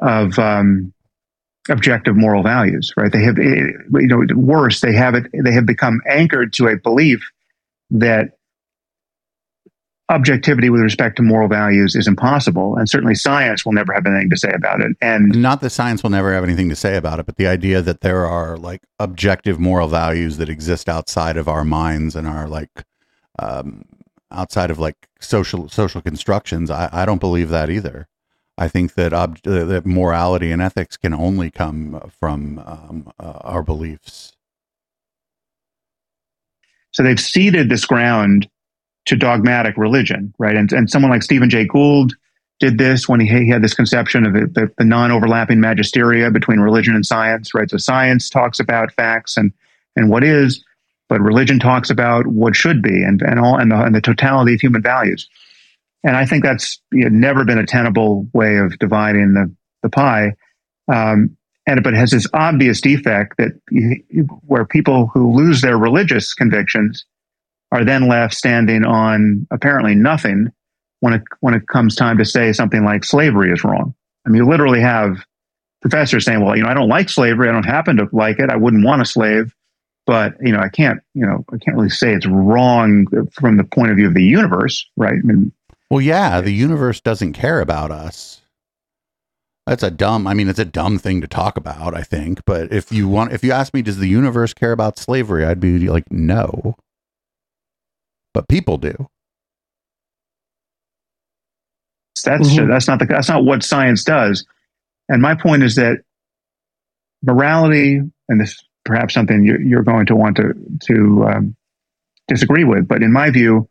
S4: of um, objective moral values. Right? They have, eh, you know, worse, they have it. They have become anchored to a belief that objectivity with respect to moral values is impossible, and certainly science will never have anything to say about it. And
S2: not that science will never have anything to say about it, but the idea that there are like objective moral values that exist outside of our minds and are like um, outside of like social social constructions. I, I don't believe that either. I think that ob- that morality and ethics can only come from um, uh, our beliefs.
S4: So they've ceded this ground to dogmatic religion, right? And, and someone like Stephen Jay Gould did this when he, he had this conception of the, the, the, non-overlapping magisteria between religion and science, right? So science talks about facts and, and what is, but religion talks about what should be and, and all and the, and the totality of human values. And I think that's you know, never been a tenable way of dividing the, the pie. Um, and but it has this obvious defect that you, where people who lose their religious convictions are then left standing on apparently nothing when it when it comes time to say something like slavery is wrong. I mean, you literally have professors saying, "Well, you know, I don't like slavery. I don't happen to like it. I wouldn't want a slave, but you know, I can't, you know, I can't really say it's wrong from the point of view of the universe, right? I mean,
S2: well, yeah, the universe doesn't care about us. That's a dumb. I mean, it's a dumb thing to talk about. I think, but if you want, if you ask me, does the universe care about slavery? I'd be like, no but people do.
S4: That's mm-hmm. that's not the that's not what science does. And my point is that morality, and this perhaps something you're, you're going to want to to um, disagree with, but in my view,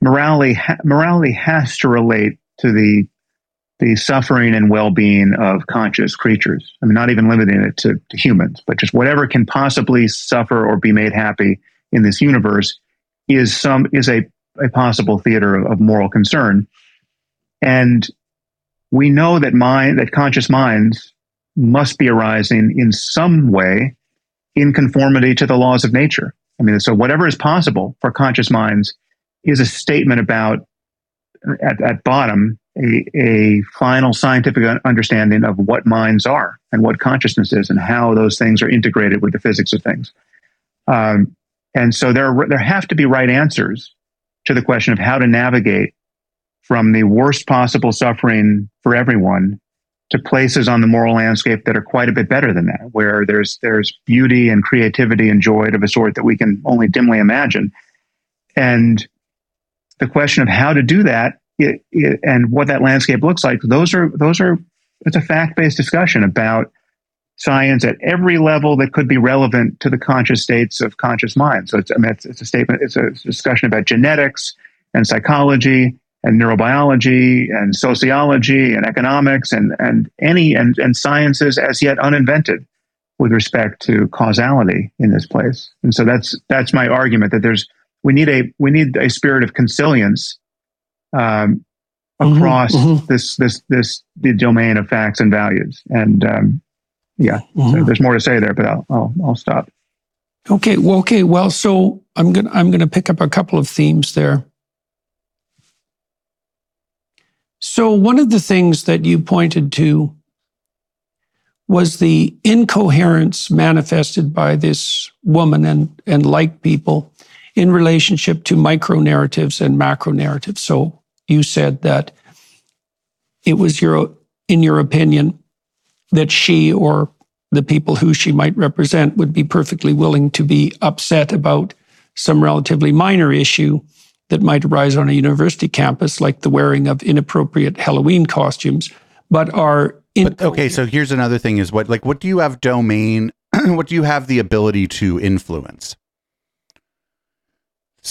S4: morality ha- morality has to relate to the the suffering and well-being of conscious creatures. I mean, not even limiting it to, to humans, but just whatever can possibly suffer or be made happy in this universe is some is a, a possible theater of, of moral concern. And we know that mind that conscious minds must be arising in some way in conformity to the laws of nature. I mean, so whatever is possible for conscious minds is a statement about, at, at bottom, a, a final scientific understanding of what minds are and what consciousness is and how those things are integrated with the physics of things. Um, and so there, there have to be right answers to the question of how to navigate from the worst possible suffering for everyone to places on the moral landscape that are quite a bit better than that, where there's there's beauty and creativity and joy of a sort that we can only dimly imagine. And the question of how to do that it, it, and what that landscape looks like, those are those are it's a fact based discussion about science at every level that could be relevant to the conscious states of conscious mind. So it's, I mean, it's, it's a statement, it's a discussion about genetics and psychology and neurobiology and sociology and economics and, and any and, and sciences as yet uninvented with respect to causality in this place. And so that's that's my argument that there's we need a we need a spirit of consilience um, mm-hmm, across mm-hmm. this this this the domain of facts and values. And um, yeah, mm-hmm. so there's more to say there, but I'll, I'll, I'll stop.
S1: Okay. Well, okay. Well, so I'm going to, I'm to pick up a couple of themes there. So one of the things that you pointed to was the incoherence manifested by this woman and, and like people in relationship to micro narratives and macro narratives. So you said that it was your, in your opinion, that she or the people who she might represent would be perfectly willing to be upset about some relatively minor issue that might arise on a university campus, like the wearing of inappropriate Halloween costumes, but are
S2: but, okay. So here's another thing: is what like what do you have domain? what do you have the ability to influence?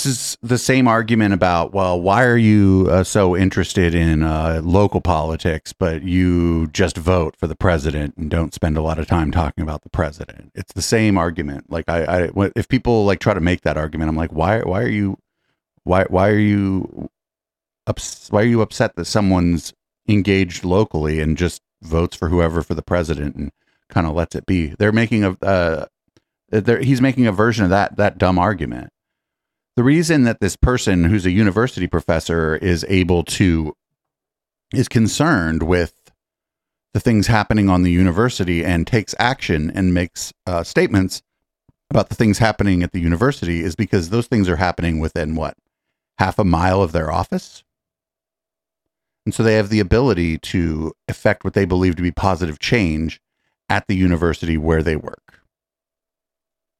S2: Is the same argument about, well, why are you uh, so interested in uh, local politics, but you just vote for the president and don't spend a lot of time talking about the president? It's the same argument. Like I, I if people like try to make that argument, I'm like, why, why are you, why, why are you, ups, why are you upset that someone's engaged locally and just votes for whoever for the president and kind of lets it be? They're making a, uh, he's making a version of that that dumb argument the reason that this person who's a university professor is able to is concerned with the things happening on the university and takes action and makes uh, statements about the things happening at the university is because those things are happening within what half a mile of their office? And so they have the ability to effect what they believe to be positive change at the university where they work.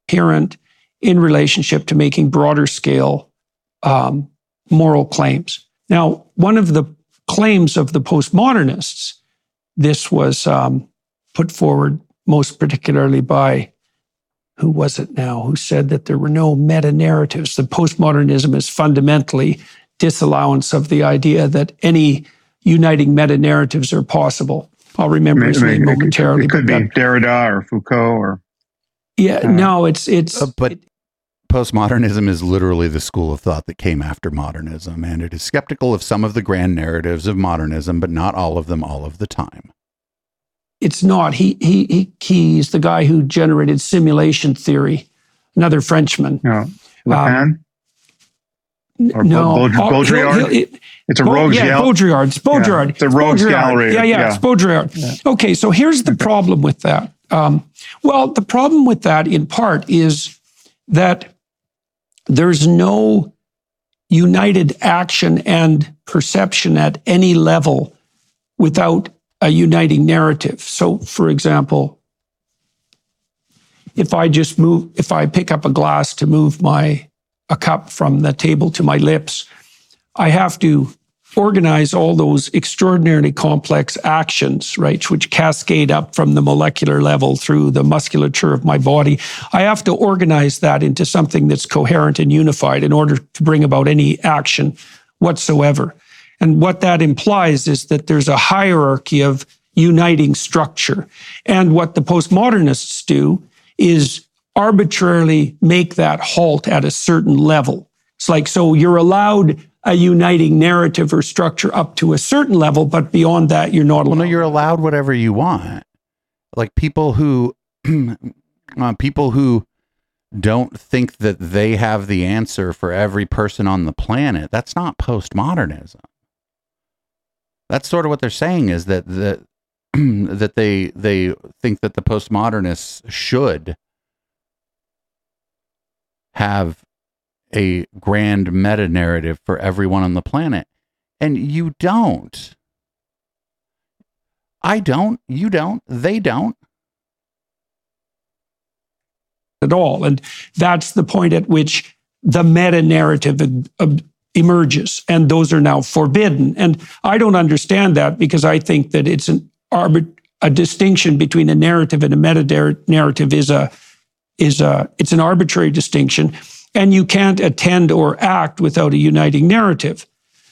S1: Inherent in relationship to making broader scale um, moral claims. Now, one of the claims of the postmodernists, this was um, put forward most particularly by who was it now who said that there were no meta narratives. The postmodernism is fundamentally disallowance of the idea that any uniting meta narratives are possible. I'll remember his name momentarily.
S4: It could be Derrida or Foucault or
S1: yeah,
S4: uh,
S1: no, it's it's
S2: Uh, but postmodernism is literally the school of thought that came after modernism, and it is skeptical of some of the grand narratives of modernism, but not all of them all of the time.
S1: it's not. He he he he's the guy who generated simulation theory. Another Frenchman.
S4: you know, Le
S1: Um,
S4: Or
S1: no,
S4: Baud-
S1: Oh,
S4: Baudrillard?
S1: he'll- he'll- it-
S4: it's a
S1: Bo-
S4: rogues
S1: yeah,
S4: gallery.
S1: Baudrillard. It's Baudrillard.
S4: it's a rogues
S1: Baudrillard.
S4: gallery.
S1: Yeah, yeah,
S4: Yeah.
S1: it's Baudrillard. Okay, so here's the problem with that. Um, well, the problem with that, in part, is that there's no united action and perception at any level without a uniting narrative. So, for example, if I just move, if I pick up a glass to move my a cup from the table to my lips, I have to organize all those extraordinarily complex actions, right, which cascade up from the molecular level through the musculature of my body. I have to organize that into something that's coherent and unified in order to bring about any action whatsoever. And what that implies is that there's a hierarchy of uniting structure. And what the postmodernists do is arbitrarily make that halt at a certain level. It's like, so you're allowed a uniting narrative or structure up to a certain level, but beyond that, you're not allowed.
S2: No, you're allowed whatever you want. Like people who, uh, people who don't think that they have the answer for every person on the planet. That's not postmodernism. That's sort of what they're saying is that that that they they think that the postmodernists should have a grand meta narrative for everyone on the planet, and you don't. I don't. You don't. They don't.
S1: at all. And that's the point at which the meta narrative emerges, and those are now forbidden. And I don't understand that because I think that it's an arbit- a distinction between a narrative and a meta narrative is a is a it's an arbitrary distinction, and you can't attend or act without a uniting narrative.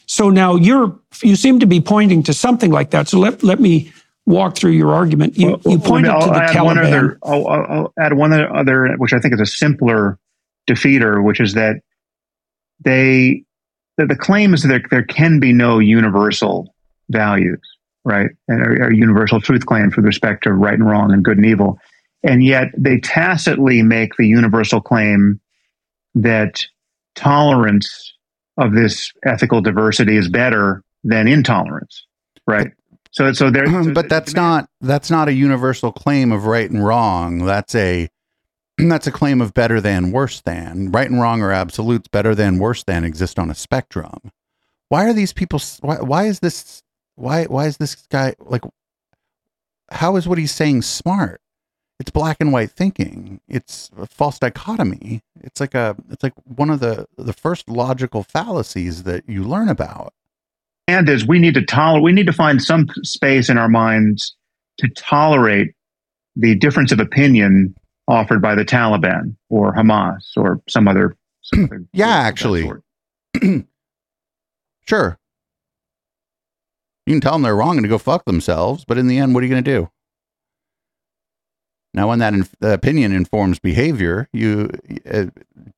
S1: So now you're you seem to be pointing to something like that. So let let me walk through your argument. You,
S4: Well,
S1: you
S4: let me-
S1: pointed
S4: I'll
S1: to the
S4: add one
S1: Taliban.
S4: other. I'll, I'll, I'll add one other, which I think is a simpler defeater, which is that they that the claim is that there, there can be no universal values, right, and or, or universal truth claims with respect to right and wrong and good and evil, and yet they tacitly make the universal claim that tolerance of this ethical diversity is better than intolerance, right? So, so there. so
S2: but that's not that's not a universal claim of right and wrong. That's a that's a claim of better than worse than. Right and wrong are absolutes. Better than worse than exist on a spectrum. Why are these people? Why why is this? Why why is this guy like? How is what he's saying smart? It's black and white thinking. It's a false dichotomy. It's like a it's like one of the the first logical fallacies that you learn about.
S4: and is we need to tolerate we need to find some space in our minds to tolerate the difference of opinion offered by the Taliban or Hamas or some other, some other
S2: Yeah, actually. Sure. You can tell them they're wrong and to go fuck themselves, but in the end, what are you going to do? Now, when that uh, opinion informs behavior, you uh,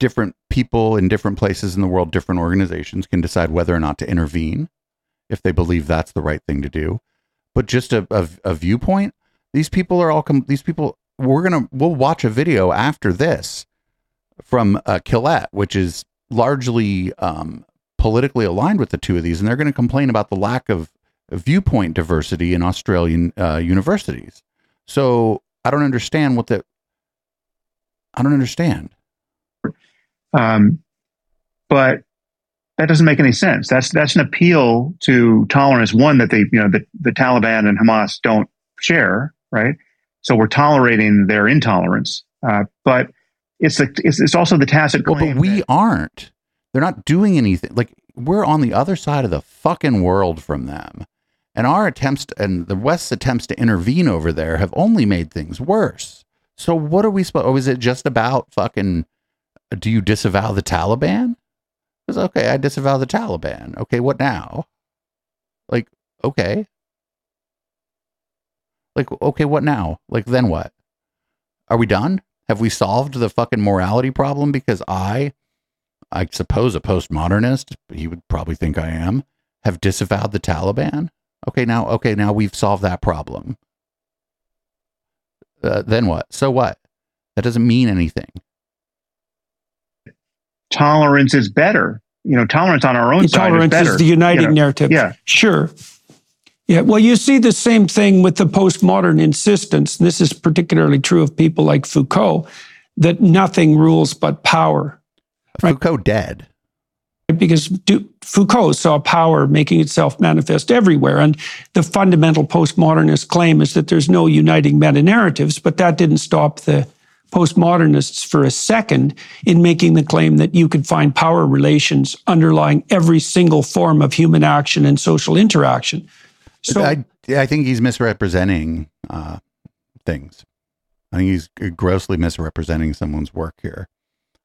S2: different people in different places in the world, different organizations can decide whether or not to intervene if they believe that's the right thing to do. But just a, a, a viewpoint, these people are all com- these people. We're gonna we'll watch a video after this from uh, Quillette, which is largely um, politically aligned with the two of these, and they're going to complain about the lack of viewpoint diversity in Australian uh, universities. So I don't understand what the. I don't understand.
S4: Um, but that doesn't make any sense. That's that's an appeal to tolerance. One that they, you know, the, the Taliban and Hamas don't share, right? So we're tolerating their intolerance. Uh, but it's the it's, it's also the tacit
S2: Well, but we
S4: that-
S2: aren't. They're not doing anything. Like we're on the other side of the fucking world from them. And our attempts to, and the West's attempts to intervene over there have only made things worse. So what are we supposed? Oh, is it just about fucking? Do you disavow the Taliban? Because okay, I disavow the Taliban. Okay, what now? Like okay, like okay, what now? Like then what? Are we done? Have we solved the fucking morality problem? Because I, I suppose a postmodernist, he would probably think I am, have disavowed the Taliban. Okay, now, okay, now we've solved that problem. Uh, then what? So what? That doesn't mean anything.
S4: tolerance is better. You know, tolerance on our own side is
S1: Tolerance
S4: better.
S1: is the uniting
S4: you know?
S1: narrative.
S4: Yeah.
S1: Sure. Yeah. Well, you see the same thing with the postmodern insistence. And this is particularly true of people like Foucault, that nothing rules but power. Right.
S2: Foucault dead.
S1: Because Foucault saw power making itself manifest everywhere. And the fundamental postmodernist claim is that there's no uniting meta narratives, but that didn't stop the postmodernists for a second in making the claim that you could find power relations underlying every single form of human action and social interaction. So
S2: I, I think he's misrepresenting uh, things. I think he's grossly misrepresenting someone's work here.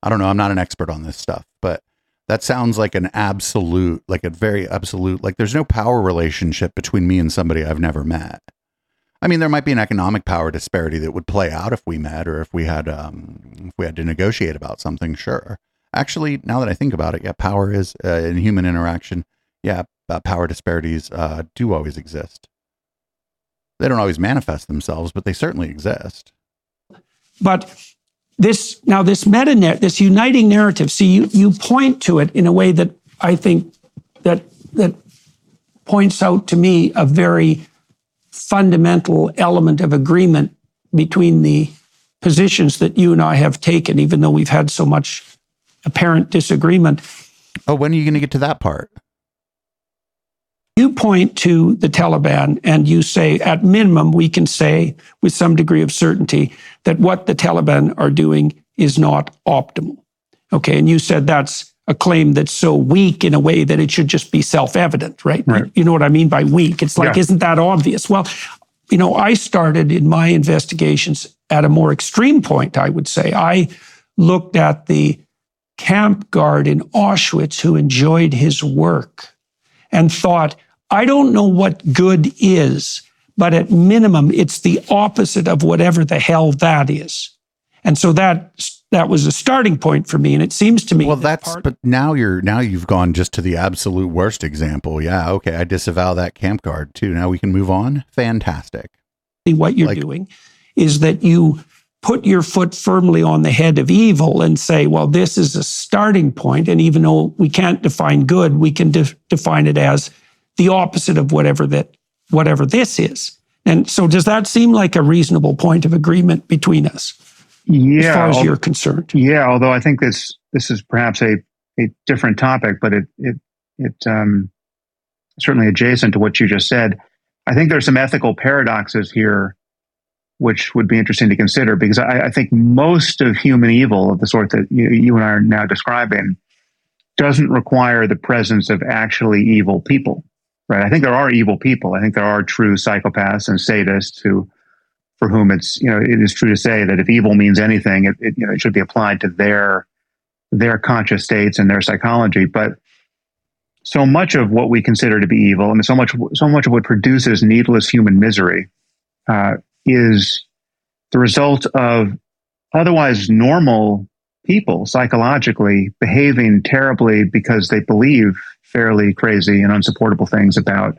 S2: I don't know. I'm not an expert on this stuff, but that sounds like an absolute, like a very absolute, like there's no power relationship between me and somebody I've never met. I mean, there might be an economic power disparity that would play out if we met or if we had, um, if we had to negotiate about something. Sure. Actually, now that I think about it, yeah, power is uh, in human interaction. Yeah, uh, power disparities uh, do always exist. They don't always manifest themselves, but they certainly exist.
S1: But this now this meta narrative, this uniting narrative. See, you you point to it in a way that I think that that points out to me a very fundamental element of agreement between the positions that you and I have taken, even though we've had so much apparent disagreement.
S2: Oh, when are you going to get to that part?
S1: You point to the Taliban and you say, at minimum, we can say with some degree of certainty that what the Taliban are doing is not optimal. Okay. And you said that's a claim that's so weak in a way that it should just be self evident, right?
S4: Right.
S1: You know what I mean by weak? It's like,
S4: Yeah.
S1: isn't that obvious? Well, you know, I started in my investigations at a more extreme point, I would say. I looked at the camp guard in Auschwitz who enjoyed his work and thought, I don't know what good is, but at minimum, it's the opposite of whatever the hell that is. And so that that was a starting point for me. And it seems to me
S2: Well,
S1: that
S2: that's
S1: part-
S2: but now you're now you've gone just to the absolute worst example. Yeah, okay, I disavow that camp guard too. Now we can move on. Fantastic.
S1: what you're
S2: Like-
S1: doing is that you put your foot firmly on the head of evil and say, well, this is a starting point. And even though we can't define good, we can de- define it as the opposite of whatever that whatever this is. And so does that seem like a reasonable point of agreement between us
S4: Yeah.
S1: as far as you're concerned?
S4: Yeah, although I think this this is perhaps a, a different topic, but it it it um, certainly adjacent to what you just said. I think there's some ethical paradoxes here, which would be interesting to consider because I, I think most of human evil of the sort that you, you and I are now describing doesn't require the presence of actually evil people, right? I think there are evil people. I think there are true psychopaths and sadists who for whom it's you know it is true to say that if evil means anything, it, it you know it should be applied to their their conscious states and their psychology. But so much of what we consider to be evil, and so much so much of what produces needless human misery, uh, is the result of otherwise normal people psychologically behaving terribly because they believe fairly crazy and unsupportable things about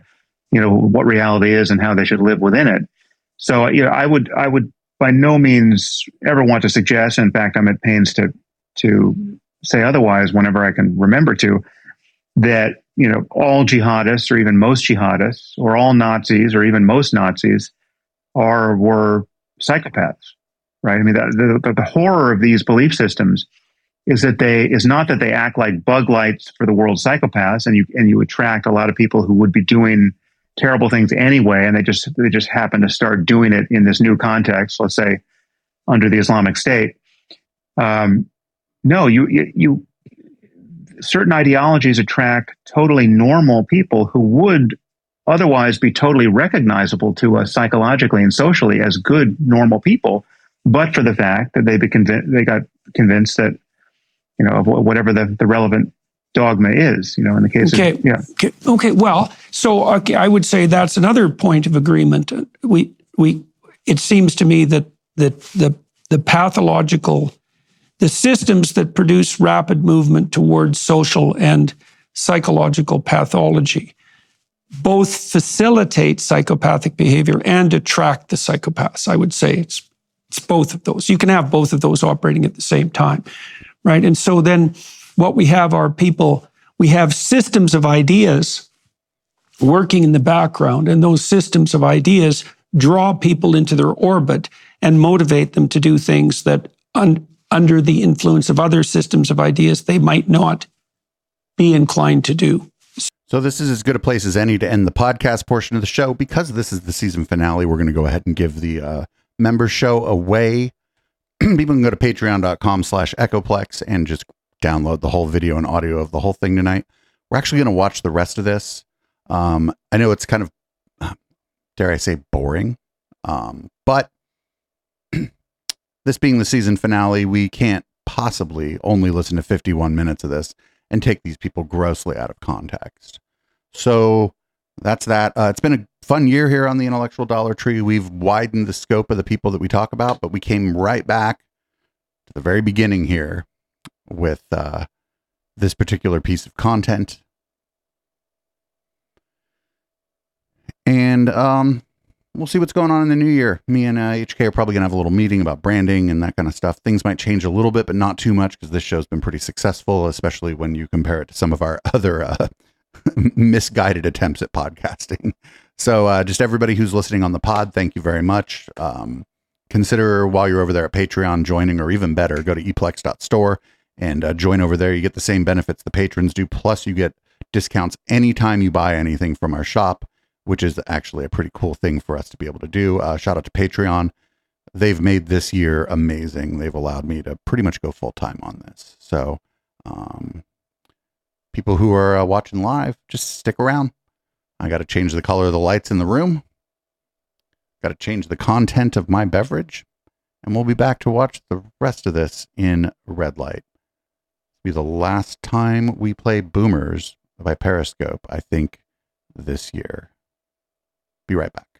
S4: you know what reality is and how they should live within it. So you know, I would I would by no means ever want to suggest. In fact, I'm at pains to to say otherwise whenever I can remember to that you know, all jihadists or even most jihadists or all Nazis or even most Nazis are were psychopaths, right? I mean, the, the, the horror of these belief systems is that they is not that they act like bug lights for the world psychopaths, and you and you attract a lot of people who would be doing terrible things anyway, and they just they just happen to start doing it in this new context. Let's say under the Islamic State. Um, no, you, you you certain ideologies attract totally normal people who would otherwise be totally recognizable to us psychologically and socially as good normal people, but for the fact that they be convinced they got convinced that you know of whatever the, the relevant dogma is. You know, in the case
S1: okay.
S4: of yeah.
S1: Okay. okay. Well, so okay, I would say that's another point of agreement. We we it seems to me that that the the pathological the systems that produce rapid movement towards social and psychological pathology both facilitate psychopathic behavior and attract the psychopaths. I would say it's it's both of those. You can have both of those operating at the same time, right? And so then what we have are people, we have systems of ideas working in the background, and those systems of ideas draw people into their orbit and motivate them to do things that un- under the influence of other systems of ideas they might not be inclined to do.
S2: So this is as good a place as any to end the podcast portion of the show because this is the season finale. We're going to go ahead and give the uh, member show away. People can go to patreon.com slash echoplex and just download the whole video and audio of the whole thing tonight. We're actually going to watch the rest of this. Um, I know it's kind of, dare I say, boring. Um, but this being the season finale, we can't possibly only listen to 51 minutes of this and take these people grossly out of context. So that's that. Uh, it's been a fun year here on the Intellectual Dollar Tree. We've widened the scope of the people that we talk about, but we came right back to the very beginning here with uh, this particular piece of content. And um, we'll see what's going on in the new year. Me and uh, HK are probably going to have a little meeting about branding and that kind of stuff. Things might change a little bit, but not too much because this show's been pretty successful, especially when you compare it to some of our other uh, misguided attempts at podcasting. So, uh, just everybody who's listening on the pod, thank you very much. Um, consider while you're over there at Patreon joining, or even better, go to eplex.store and uh, join over there. You get the same benefits the patrons do, plus you get discounts anytime you buy anything from our shop which is actually a pretty cool thing for us to be able to do. Uh, shout out to Patreon. They've made this year amazing. They've allowed me to pretty much go full time on this. So, um, people who are uh, watching live, just stick around. I got to change the color of the lights in the room. Got to change the content of my beverage. And we'll be back to watch the rest of this in red light. It'll be the last time we play Boomers by Periscope, I think, this year. Be right back.